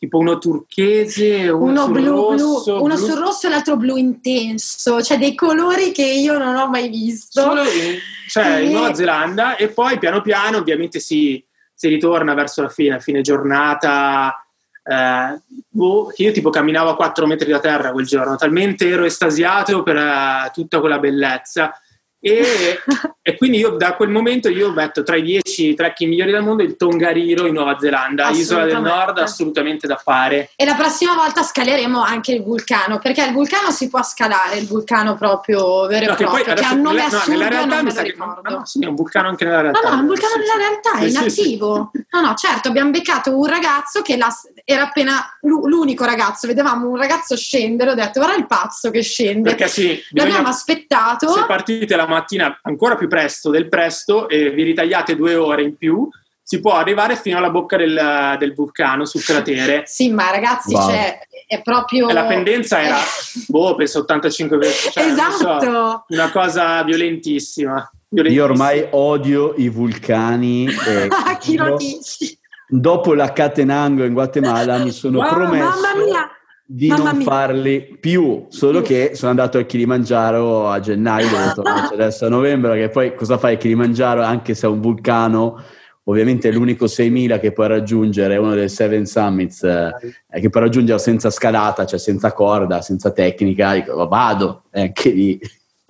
tipo uno turchese, uno, uno blu, rosso, blu, uno blu. sul rosso e l'altro blu intenso, cioè dei colori che io non ho mai visto. Solo in, cioè, e... in Nuova Zelanda e poi piano piano ovviamente si, si ritorna verso la fine, a fine giornata. Eh, boh, io tipo camminavo a 4 metri da terra quel giorno, talmente ero estasiato per uh, tutta quella bellezza e, e, quindi io da quel momento io metto tra i dieci trekking migliori del mondo il Tongariro in Nuova Zelanda, isola del nord, assolutamente da fare. E la prossima volta scaleremo anche il vulcano, perché il vulcano si può scalare, il vulcano proprio vero no, e proprio, che, poi, che ha un nome assurdo, no, nella realtà mi sa che, no, no, sì, è un vulcano anche nella realtà. No, no, è un vulcano nella realtà, è inattivo. No, no, certo, abbiamo beccato un ragazzo che la, era appena l'unico ragazzo, vedevamo un ragazzo scendere, ho detto guarda il pazzo che scende. Perché sì, l'abbiamo aspettato. Se partite la mattina ancora più presto del presto e vi ritagliate due ore in più, si può arrivare fino alla bocca del, del vulcano sul cratere. Sì, ma ragazzi, wow. cioè, è proprio. E la pendenza era, boh, penso 85 metri. Cioè, esatto. So, una cosa violentissima, violentissima. Io ormai odio i vulcani. E Chi lo dici? Dopo la Catenango in Guatemala mi sono wow, promesso. Mamma mia! Di Mamma non mia. farli più, solo che sono andato a Kilimangiaro a gennaio, devo tornarci adesso a novembre, che poi cosa fai a Kilimangiaro anche se è un vulcano, ovviamente è l'unico 6000 che puoi raggiungere, è uno dei Seven Summits eh, che puoi raggiungere senza scalata, cioè senza corda, senza tecnica, dico vado, è anche lì.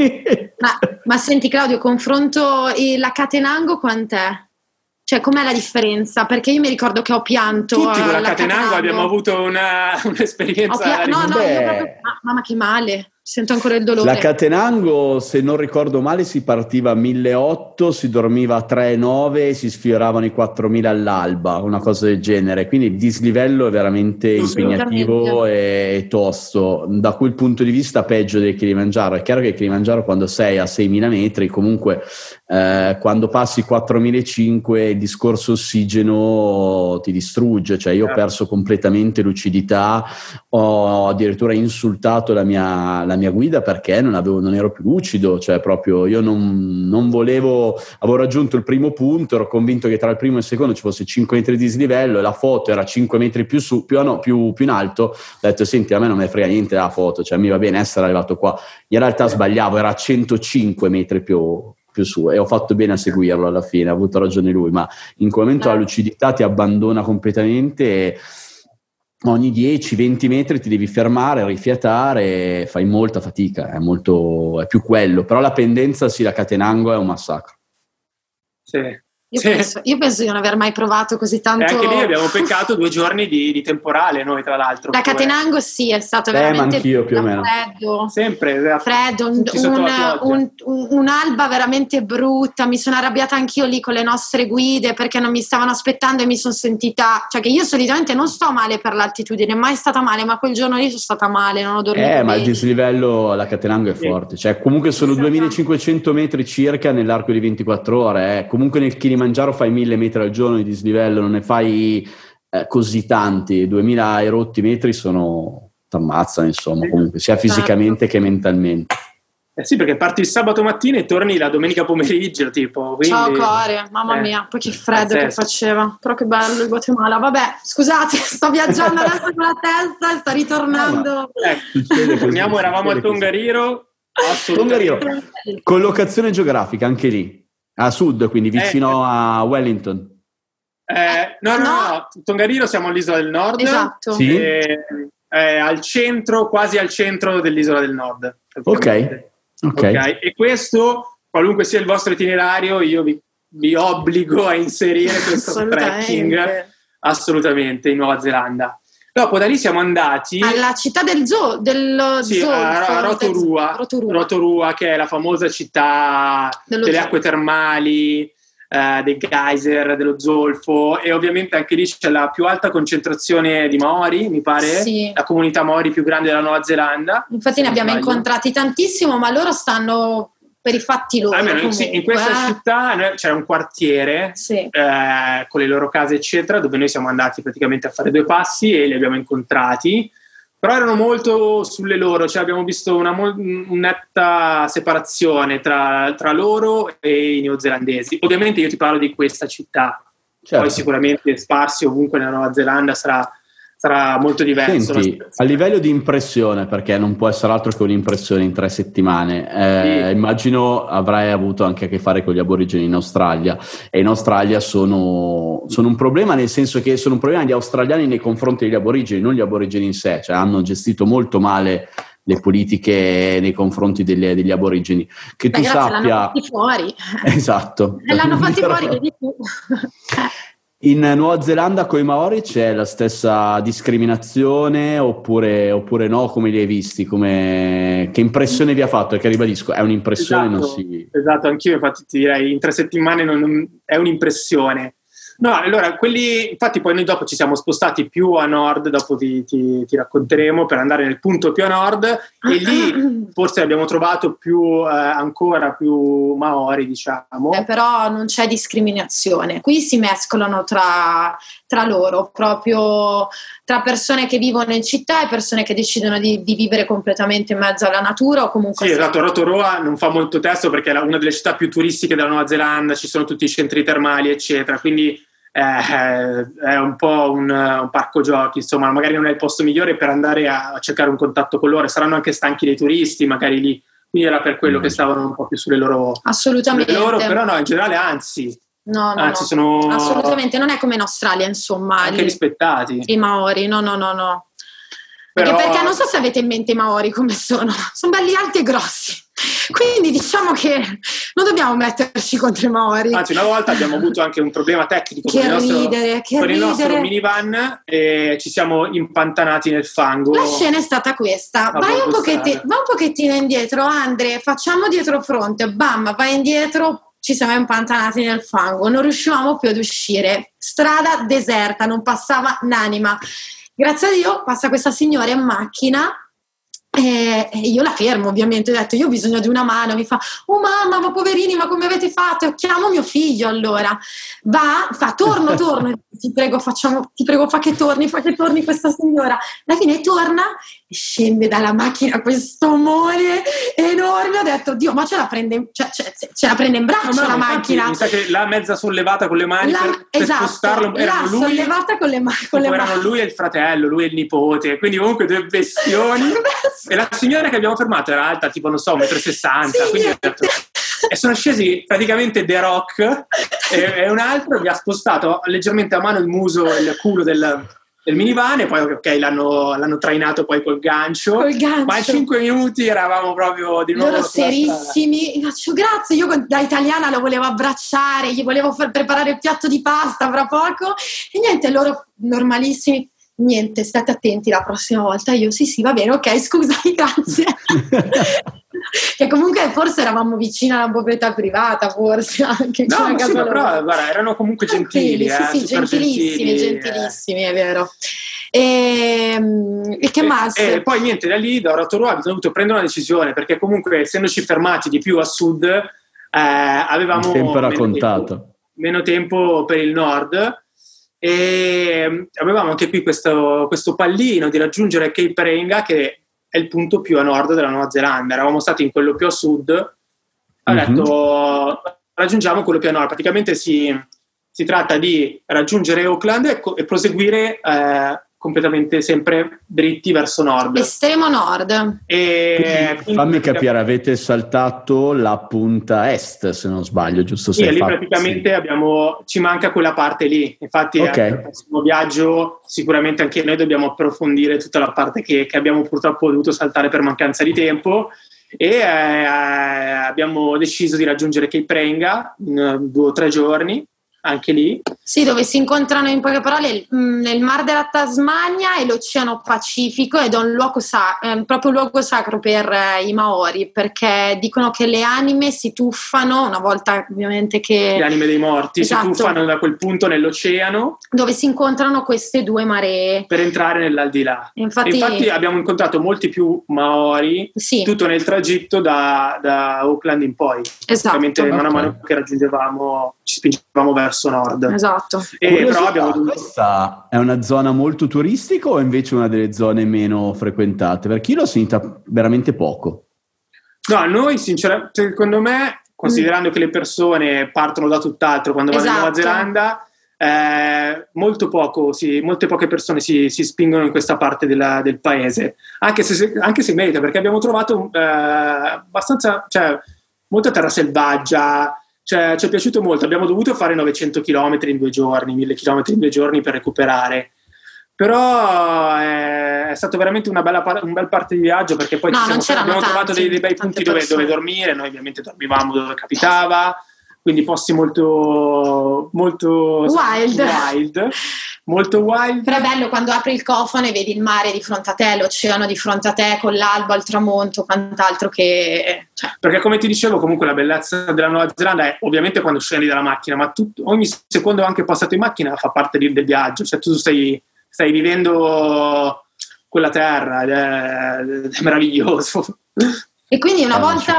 ma, ma senti Claudio, confronto la Catenango quant'è? Cioè, com'è la differenza? Perché io mi ricordo che ho pianto. Tutti con la Catenango abbiamo avuto una, un'esperienza. Pia- no, no, io proprio. Mamma, che male. Sento ancora il dolore. La Catenango, se non ricordo male, si partiva a 1.800, si dormiva a 3.900 e si sfioravano i 4.000 all'alba, una cosa del genere. Quindi il dislivello è veramente impegnativo e tosto. Da quel punto di vista peggio del Kilimangiaro. È chiaro che il Kilimangiaro quando sei a 6.000 metri, comunque eh, quando passi 4.500 il discorso ossigeno ti distrugge. Cioè io ho certo. perso completamente lucidità, ho addirittura insultato la mia, la mia guida perché non, avevo, non, ero più lucido, cioè proprio io non, non, volevo, avevo raggiunto il primo punto, ero convinto che tra il primo e il secondo ci fosse 5 metri di dislivello e la foto era 5 metri più, su, più, no, più, più in alto, ho detto senti a me non mi frega niente della foto, cioè mi va bene essere arrivato qua, in realtà sbagliavo, era 105 metri più, più su e ho fatto bene a seguirlo alla fine, ha avuto ragione lui, ma in quel momento la lucidità ti abbandona completamente e ogni 10-20 metri ti devi fermare, rifiatare, fai molta fatica, è, molto, è più quello, però la pendenza sì, la catenango è un massacro. Sì. Io, sì. penso, io, penso, di non aver mai provato così tanto. E anche lì abbiamo peccato due giorni di, di, temporale, noi tra l'altro. Da Catenango sì, è stato eh, veramente anch'io, più o meno. freddo. Sempre esatto. freddo, un, un, un, un'alba veramente brutta. Mi sono arrabbiata anch'io lì con le nostre guide perché non mi stavano aspettando e mi sono sentita. Cioè, che io solitamente non sto male per l'altitudine, mai stata male, ma quel giorno lì sono stata male, non ho dormito. Eh, bene. ma il dislivello alla Catenango è sì. forte. Cioè, comunque sono esatto. 2500 metri circa nell'arco di 24 ore. Eh. Comunque nel Kilimangiaro fai 1000 metri al giorno di dislivello, non ne fai eh, così tanti, 2000 erotti metri sono, t'ammazzano insomma, comunque, sia fisicamente che mentalmente. Eh sì, perché parti il sabato mattina e torni la domenica pomeriggio, tipo. Quindi... Ciao Core, mamma eh, mia, poi che freddo che faceva. Però che bello il Guatemala. Vabbè, scusate, sto viaggiando adesso con la testa e sta ritornando. No, eh, torniamo, eravamo a Tongariro. Tongariro, collocazione geografica anche lì. A sud, quindi vicino eh, a Wellington. Eh, no, no, no, no, Tongariro siamo all'isola del nord. Esatto. Sì. E, eh, al centro, quasi al centro dell'isola del nord. Ok. Okay. ok. E questo, qualunque sia il vostro itinerario, io vi, vi obbligo a inserire questo trekking assolutamente in Nuova Zelanda. Dopo da lì siamo andati alla città del zoo, dello sì, Zolfo, a Rotorua, Rotorua. Rotorua, che è la famosa città dello delle zoo. acque termali, eh, dei geyser, dello zolfo e ovviamente anche lì c'è la più alta concentrazione di Maori, mi pare, sì. la comunità Maori più grande della Nuova Zelanda. Infatti ne abbiamo incontrati tantissimo, ma loro stanno per i fatti loro. Almeno, comunque, in questa eh. città c'era un quartiere sì. eh, con le loro case, eccetera, dove noi siamo andati praticamente a fare due passi e li abbiamo incontrati. Però erano molto sulle loro, cioè abbiamo visto una, una netta separazione tra, tra, loro e i neozelandesi. Ovviamente io ti parlo di questa città, certo. poi sicuramente sparsi ovunque nella Nuova Zelanda sarà sarà molto diverso. Senti, a livello di impressione, perché non può essere altro che un'impressione in tre settimane, eh, sì. immagino avrai avuto anche a che fare con gli aborigeni in Australia e in Australia sono, sono, un problema nel senso che sono un problema gli australiani nei confronti degli aborigeni, non gli aborigeni in sé, cioè hanno gestito molto male le politiche nei confronti degli, degli aborigeni. Che Beh, tu grazie, sappia... L'hanno fatti fuori. Esatto. l'hanno fatti fuori, vedi tu. In Nuova Zelanda con i Maori c'è la stessa discriminazione oppure, oppure no? Come li hai visti? Come... Che impressione vi ha fatto? Perché ribadisco, è un'impressione, esatto, non si... Esatto, anch'io infatti ti direi, in tre settimane non, non, è un'impressione. No, allora, quelli, infatti poi noi dopo ci siamo spostati più a nord, dopo ti, ti, ti racconteremo, per andare nel punto più a nord e lì forse abbiamo trovato più, eh, ancora più maori, diciamo. Eh, però non c'è discriminazione, qui si mescolano tra, tra, loro, proprio tra persone che vivono in città e persone che decidono di, di vivere completamente in mezzo alla natura o comunque... Sì, esatto, Rotorua non fa molto testo perché è una delle città più turistiche della Nuova Zelanda, ci sono tutti i centri termali, eccetera, quindi eh, è un po' un, un, parco giochi, insomma, magari non è il posto migliore per andare a, cercare un contatto con loro, saranno anche stanchi dei turisti, magari lì, quindi era per quello mm. che stavano un po' più sulle loro... Assolutamente. Sulle loro, però no, in generale anzi. No, no, anzi, no. Sono assolutamente, non è come in Australia, insomma. Anche rispettati. I Maori, no, no, no, no. Però... Perché, perché non so se avete in mente i Maori come sono, sono belli alti e grossi. Quindi diciamo che non dobbiamo metterci contro i Maori. Anzi, una volta abbiamo avuto anche un problema tecnico che con, il nostro, ridere, con ridere. il nostro minivan e ci siamo impantanati nel fango. La scena è stata questa. Vai un, pochettino, vai un, pochettino, indietro, Andre, facciamo dietro fronte, bam, vai indietro, ci siamo impantanati nel fango, non riuscivamo più ad uscire. Strada deserta, non passava un'anima. Grazie a Dio passa questa signora in macchina e io la fermo ovviamente, ho detto io ho bisogno di una mano, mi fa oh mamma ma poverini ma come avete fatto? Chiamo mio figlio allora, va, fa torno, torno, ti prego facciamo, ti prego fa che torni, fa che torni questa signora, alla fine torna e scende dalla macchina questo amore enorme, ho detto Dio ma ce la prende, cioè, ce, ce la prende in braccio no, la macchina. Mi sa che l'ha mezza sollevata con le mani la, per, per esatto, spostarlo, erano lui, sollevata con le, ma- con le mani. Erano lui e il fratello, lui e il nipote, quindi comunque due bestioni. E la signora che abbiamo fermato era alta tipo, non so, 1,60 m. Sì, quindi detto, e sono scesi praticamente The Rock e, e, un altro mi ha spostato leggermente a mano il muso e il culo del, del minivan e poi ok l'hanno, l'hanno, trainato poi col gancio, col gancio. ma in 5 minuti eravamo proprio di nuovo loro serissimi faccio grazie io da italiana lo volevo abbracciare gli volevo far preparare il piatto di pasta fra poco e niente loro normalissimi niente, state attenti la prossima volta. Io sì, sì, va bene, ok, scusami, grazie. che comunque forse eravamo vicini alla proprietà privata, forse anche. No, ma sì, però guarda, erano comunque gentili. Eh, sì, sì, gentilissimi, gentili, gentilissimi, eh. è vero. E, ehm, e che más? E, e, poi niente, da lì da Rotorua abbiamo dovuto prendere una decisione perché comunque essendoci fermati di più a sud eh, avevamo il tempo meno tempo, meno tempo per il nord e mm, avevamo anche qui questo, questo pallino di raggiungere Cape Renga che è il punto più a nord della Nuova Zelanda eravamo stati in quello più a sud ho mm-hmm. detto raggiungiamo quello più a nord praticamente si, si tratta di raggiungere Auckland e, e proseguire eh, completamente sempre dritti verso nord. Estremo nord. E fammi capire, avete saltato la punta est, se non sbaglio, giusto? Sì, lì fatto, praticamente sì. abbiamo, ci manca quella parte lì. Infatti, okay. al prossimo viaggio sicuramente anche noi dobbiamo approfondire tutta la parte che, che abbiamo purtroppo dovuto saltare per mancanza di tempo e eh, abbiamo deciso di raggiungere Cape Prenga in due o tre giorni anche lì. Sì, dove si incontrano in poche parole mm, nel Mar della Tasmania e l'Oceano Pacifico ed è un luogo, sa- è proprio un luogo sacro per eh, i Maori perché dicono che le anime si tuffano una volta ovviamente che... Le anime dei morti esatto. si tuffano da quel punto nell'oceano dove si incontrano queste due maree per entrare nell'aldilà. Infatti, infatti abbiamo incontrato molti più Maori sì. tutto nel tragitto da, da Auckland in poi. Esatto. Ovviamente okay. mano a mano che raggiungevamo ci spingevamo verso nord. Esatto. E però abbiamo. Questa è una zona molto turistica o invece una delle zone meno frequentate? Perché io l'ho sentita veramente poco. No, noi sinceramente, secondo me, considerando mm. che le persone partono da tutt'altro quando esatto. vanno in Nuova esatto. Zelanda, eh, molto poco, sì, molte poche persone si, si spingono in questa parte della, del paese, anche se, anche se merita, perché abbiamo trovato eh, abbastanza, cioè, molta terra selvaggia, cioè, ci è piaciuto molto. Abbiamo dovuto fare 900 km in due giorni, 1000 km in due giorni per recuperare. Però è, è stato veramente una bella un bel parte di viaggio perché poi no, siamo, abbiamo tanti, trovato dei, dei bei punti dove, dove, dormire. Noi ovviamente dormivamo dove capitava, quindi posti molto, molto wild. wild molto wild. Però è bello quando apri il cofano e vedi il mare di fronte a te, l'oceano di fronte a te, con l'alba, il tramonto, quant'altro che... Cioè. Perché come ti dicevo comunque la bellezza della Nuova Zelanda è ovviamente quando scendi dalla macchina, ma tu, ogni secondo anche passato in macchina fa parte del, del viaggio, cioè tu stai, stai vivendo quella terra ed è, è meraviglioso. E quindi una eh, volta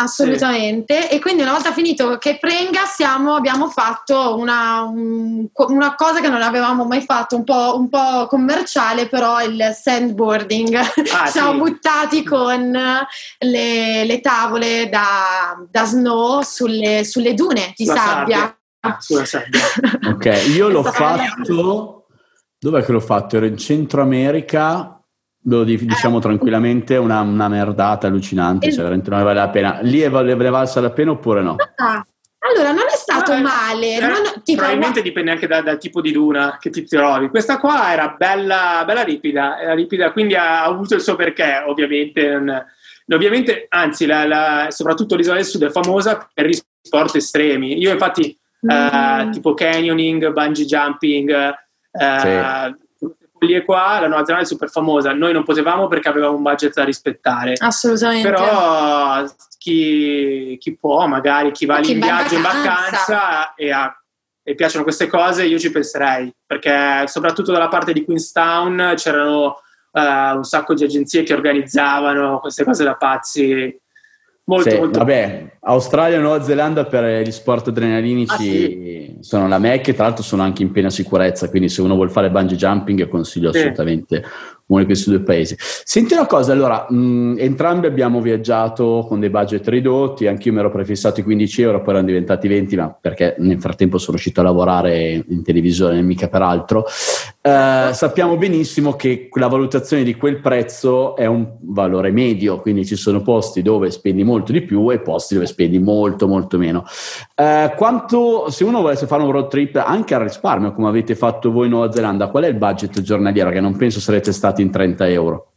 Assolutamente, sì. e quindi una volta finito che Prenga siamo, abbiamo fatto una, un, una, cosa che non avevamo mai fatto, un po', un po commerciale, però il sandboarding. Ah, siamo sì. buttati con le, le tavole da, da, snow sulle, sulle dune di sabbia. sabbia. sabbia. ok, io l'ho fatto, dov'è che l'ho fatto? Ero in Centro America lo diciamo tranquillamente, una, una merdata allucinante, cioè veramente non ne vale la pena. Lì è vale, valsa la pena oppure no? Ah, allora, non è stato ah, male. Eh, non, tipo, probabilmente dipende anche da, dal tipo di duna che ti trovi. Questa qua era bella, bella ripida, era ripida, quindi ha avuto il suo perché, ovviamente. ovviamente, anzi, la, la, soprattutto l'isola del sud è famosa per gli sport estremi. Io infatti, mm. eh, tipo canyoning, bungee jumping, eh, sì lì e qua, la Nuova Zelanda è super famosa, noi non potevamo perché avevamo un budget da rispettare. Assolutamente. Però chi, chi può, magari chi va lì in viaggio, in vacanza e, ha, e piacciono queste cose, io ci penserei, perché soprattutto dalla parte di Queenstown c'erano uh, un sacco di agenzie che organizzavano queste cose da pazzi Molto, sì, molto. Vabbè, Australia e Nuova Zelanda per gli sport adrenalinici ah, sì. sono la mecca e tra l'altro sono anche in piena sicurezza, quindi se uno vuole fare bungee jumping consiglio sì. assolutamente uno di questi due paesi. Senti una cosa, allora, mh, entrambi abbiamo viaggiato con dei budget ridotti, anch'io mi ero prefissato i 15 euro, poi erano diventati 20, ma perché nel frattempo sono riuscito a lavorare in televisione, mica per altro. Eh, sappiamo benissimo che la valutazione di quel prezzo è un valore medio, quindi ci sono posti dove spendi molto di più e posti dove spendi molto molto meno. Eh, quanto, se uno volesse fare un road trip anche al risparmio, come avete fatto voi in Nuova Zelanda, qual è il budget giornaliero? Che non penso sarete stati in 30 euro.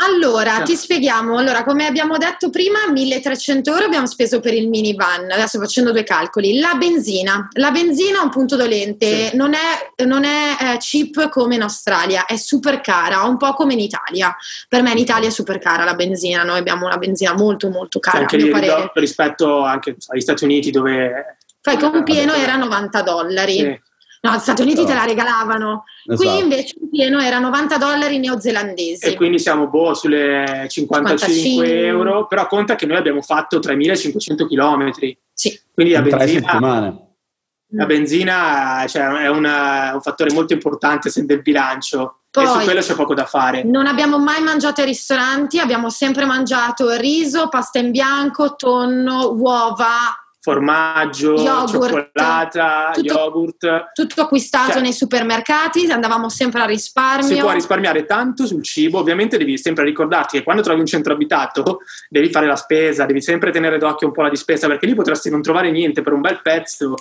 Allora, ti spieghiamo. Allora, come abbiamo detto prima, 1300 euro abbiamo speso per il minivan. Adesso facendo due calcoli. La benzina. La benzina è un punto dolente, sì. non è, non è eh, cheap come in Australia, è super cara, un po' come in Italia. Per me in Italia è super cara la benzina, noi abbiamo una benzina molto molto cara. Anche lì, rispetto anche agli Stati Uniti dove... Poi con pieno era 90 dollari. Sì. No, agli Stati Uniti no. te la regalavano. Esatto. Qui invece in pieno era 90 dollari neozelandesi. E quindi siamo boh, sulle 55, 55, euro, però conta che noi abbiamo fatto 3500 km. Sì. Quindi la benzina, la benzina cioè, è una, un fattore molto importante del bilancio. Poi, e su quello c'è poco da fare. Non abbiamo mai mangiato ai ristoranti, abbiamo sempre mangiato riso, pasta in bianco, tonno, uova, formaggio, yogurt, cioccolata, tutto, yogurt. Tutto acquistato cioè, nei supermercati, andavamo sempre a risparmio. Si può risparmiare tanto sul cibo, ovviamente devi sempre ricordarti che quando trovi un centro abitato devi fare la spesa, devi sempre tenere d'occhio un po' la dispesa perché lì potresti non trovare niente per un bel pezzo.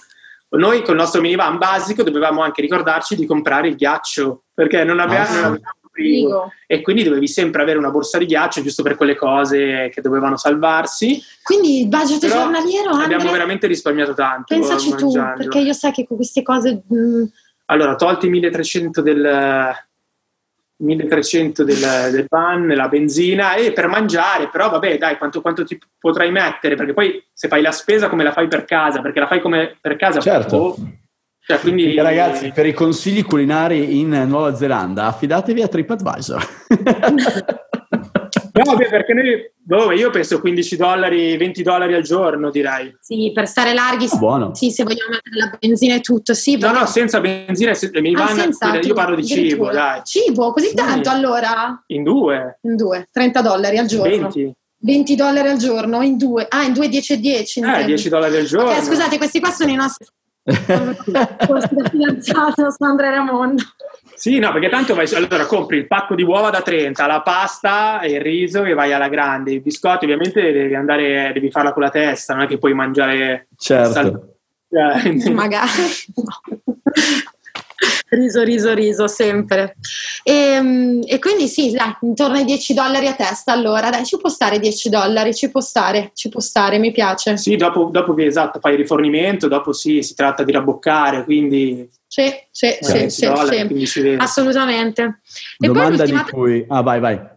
Noi con il nostro minivan basico dovevamo anche ricordarci di comprare il ghiaccio perché non avevamo, ah, non avevamo frigo e quindi dovevi sempre avere una borsa di ghiaccio giusto per quelle cose che dovevano salvarsi. Quindi il budget Però giornaliero Andre, abbiamo veramente risparmiato tanto. Pensaci tu, perché io sai che con queste cose... Mh... Mm, allora, tolti 1300 del, 1300 del, del van, la benzina e per mangiare, però vabbè dai quanto, quanto, ti potrai mettere perché poi se fai la spesa come la fai per casa, perché la fai come per casa certo. Oh, cioè, quindi... ragazzi, per i consigli culinari in Nuova Zelanda, affidatevi a TripAdvisor. no, vabbè, perché noi, boh, io penso 15 dollari, 20 dollari al giorno, direi. Sì, per stare larghi, Buono. sì, se vogliamo mettere la benzina e tutto, sì. No, no, senza benzina, se, mi ah, vanno, io parlo di cibo, dai. Cibo, così sì. tanto allora? In due. In due, 30 dollari al giorno. 20. 20 dollari al giorno in due, ah, in due 10 e 10. Eh, 10 dollari al giorno. Okay, scusate, questi qua sono i nostri fidanzato su Andrea Ramondo. Sì, no, perché tanto vai, allora compri il pacco di uova da 30, la pasta e il riso e vai alla grande. I biscotti ovviamente devi andare, devi farla con la testa, non è che puoi mangiare... Certo. Sal- cioè, Magari. riso, riso, riso, sempre. E, ehm, e, quindi sì, dai, intorno ai 10 dollari a testa, allora dai, ci può stare 10 dollari, ci può stare, ci può stare, mi piace. Sì, dopo, dopo che esatto, fai il rifornimento, dopo sì, si tratta di rabboccare, quindi... Sì, sì, sì, sì, dollari, sì. assolutamente. E Domanda di cui... Ah, vai, vai.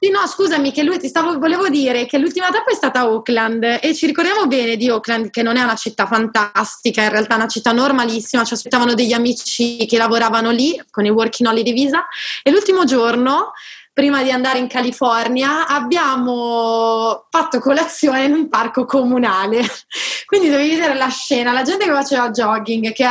Sì, no, scusami, che lui ti stavo, volevo dire che l'ultima tappa è stata Auckland e ci ricordiamo bene di Auckland, che non è una città fantastica, in realtà è una città normalissima, ci aspettavano degli amici che lavoravano lì con il Working Holiday Visa e l'ultimo giorno prima di andare in California, abbiamo fatto colazione in un parco comunale. Quindi dovevi vedere la scena, la gente che faceva jogging, che,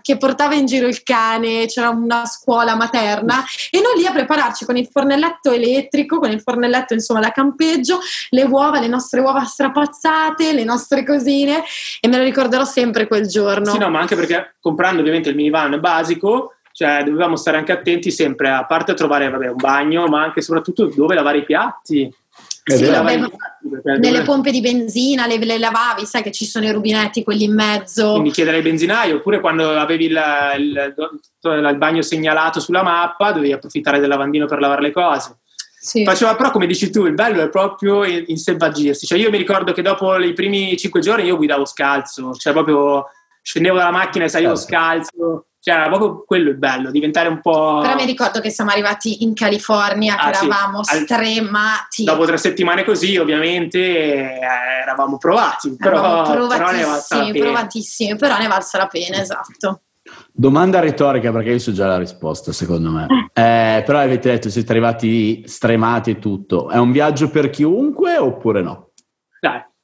che, portava in giro il cane, c'era una scuola materna e noi lì a prepararci con il fornelletto elettrico, con il fornelletto insomma da campeggio, le uova, le nostre uova strapazzate, le nostre cosine e me lo ricorderò sempre quel giorno. Sì, no, ma anche perché comprando ovviamente il minivan basico cioè dovevamo stare anche attenti sempre, a parte a trovare vabbè, un bagno, ma anche e soprattutto dove lavare i piatti. Sì, vabbè, piatti nelle dove... pompe di benzina le, le, lavavi, sai che ci sono i rubinetti, quelli in mezzo. Quindi chiedere al benzinaio, oppure quando avevi il, il, il, il bagno segnalato sulla mappa, dovevi approfittare del lavandino per lavare le cose. Sì. Faceva però, come dici tu, il bello è proprio in, in selvagirsi. Cioè, io mi ricordo che dopo i primi cinque giorni io guidavo scalzo, cioè proprio scendevo dalla macchina e salivo certo. scalzo cioè, era proprio quello il bello, diventare un po'. Però mi ricordo che siamo arrivati in California, ah, che eravamo sì. stremati. Dopo tre settimane così, ovviamente, eh, eravamo provati. Però, provatissimi, però provatissimi, però ne valsa la pena, esatto. Domanda retorica, perché io so già la risposta, secondo me. Eh, però avete detto siete arrivati stremati e tutto. È un viaggio per chiunque oppure no?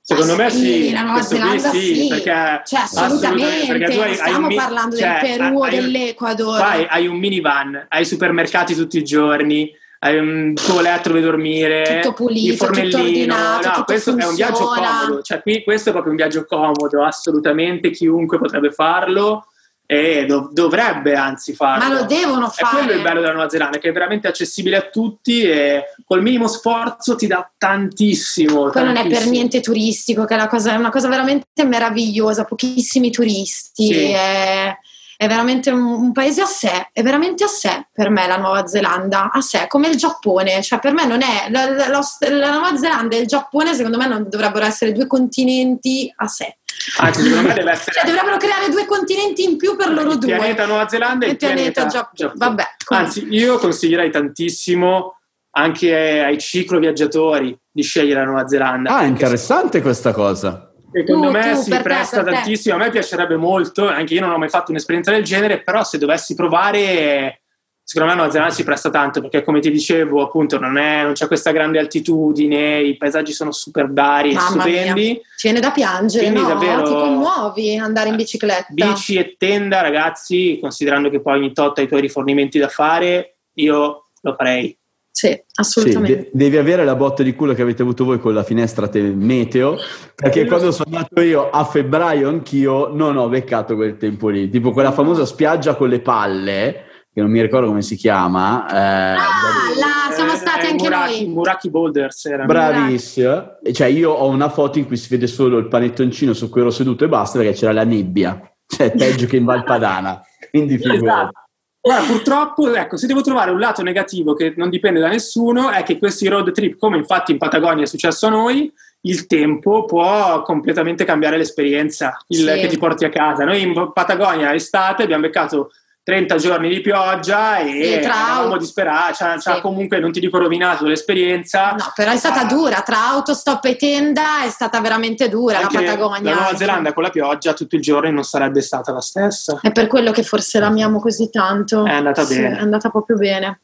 Secondo ah, me sì, la Nuova Zelanda sì, sì, perché cioè, assolutamente, perché tu hai, stiamo hai parlando cioè, del Perù o dell'Ecuador. Vai, hai un minivan, hai supermercati tutti i giorni, hai un tuo letto dove dormire, tutto pulito, il fornellino. Tutto ordinato, no, tutto questo funziona. è un viaggio comodo, cioè qui questo è proprio un viaggio comodo, assolutamente chiunque potrebbe farlo e dov- dovrebbe anzi farlo. Ma lo devono fare. È quello il bello della Nuova Zelanda, che è veramente accessibile a tutti e col minimo sforzo ti dà tantissimo. Quello non è per niente turistico, che è una cosa, è una cosa veramente meravigliosa, pochissimi turisti. Sì. È, è, veramente un, un, paese a sé, è veramente a sé per me la Nuova Zelanda, a sé, come il Giappone. Cioè per me non è, la, la, la Nuova Zelanda e il Giappone secondo me non dovrebbero essere due continenti a sé Anzi, secondo me deve essere. Cioè, dovrebbero creare due continenti in più per loro il due. Il pianeta Nuova Zelanda e il pianeta, pianeta Giappone. Giappone. Vabbè, Anzi, io consiglierei tantissimo anche ai cicloviaggiatori di scegliere la Nuova Zelanda. Ah, interessante questa cosa. Secondo tu, me tu, si presta te, tantissimo. A me piacerebbe molto, anche io non ho mai fatto un'esperienza del genere, però se dovessi provare secondo me Nuova Zelanda si presta tanto perché come ti dicevo appunto non, è, non c'è questa grande altitudine i paesaggi sono super vari e stupendi mia. ci viene da piangere Quindi no? davvero ti commuovi andare in bicicletta bici e tenda ragazzi considerando che poi ogni tot hai i tuoi rifornimenti da fare io lo farei sì, assolutamente. Sì, de- devi avere la botta di culo che avete avuto voi con la finestra te- meteo, perché quando sono andato io a febbraio anch'io non ho beccato quel tempo lì, tipo quella famosa spiaggia con le palle, che non mi ricordo come si chiama. Eh, ah, là, siamo stati eh, anche Muraki, noi. Muraki Boulders era. Bravissima. Cioè io ho una foto in cui si vede solo il panettoncino su cui ero seduto e basta perché c'era la nebbia. Cioè peggio che in Valpadana. Quindi figurati. Esatto. Guarda, purtroppo, ecco, se devo trovare un lato negativo che non dipende da nessuno, è che questi road trip, come infatti in Patagonia è successo a noi, il tempo può completamente cambiare l'esperienza il, sì. che ti porti a casa. Noi in Patagonia estate abbiamo beccato 30 giorni di pioggia e eravamo disperati, cioè, cioè, comunque non ti dico rovinato l'esperienza. No, però è stata ah. dura, tra autostop e tenda è stata veramente dura la Patagonia. La Nuova Zelanda con la pioggia tutto il giorno non sarebbe stata la stessa. È per quello che forse l'amiamo così tanto. È andata sì, bene. È andata proprio bene.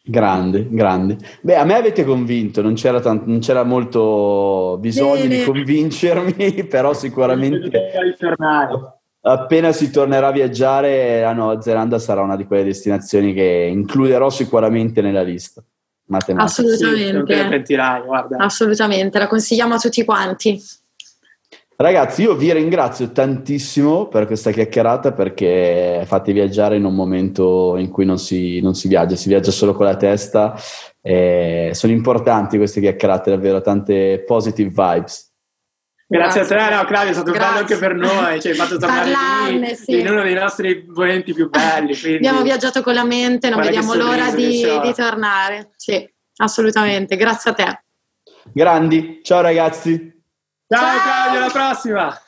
Grande, grande. Beh, a me avete convinto, non c'era, tanto, non c'era molto bisogno bene. di convincermi, però sicuramente appena si tornerà a viaggiare la Nuova Zelanda sarà una di quelle destinazioni che includerò sicuramente nella lista. Assolutamente. Sì, Assolutamente, la consigliamo a tutti quanti. Ragazzi, io vi ringrazio tantissimo per questa chiacchierata perché fate viaggiare in un momento in cui non si, non si viaggia, si viaggia solo con la testa. sono importanti queste chiacchierate, davvero tante positive vibes. Grazie, Grazie a te, no, Claudio, è stato Grazie. bello anche per noi, ci hai fatto tornare Parlarne, sì. in uno dei nostri momenti più belli. Abbiamo viaggiato con la mente, non vediamo l'ora di, di, tornare. Sì, assolutamente, grazie a te. Grandi, ciao ragazzi. Ciao, ciao. Claudio, alla prossima.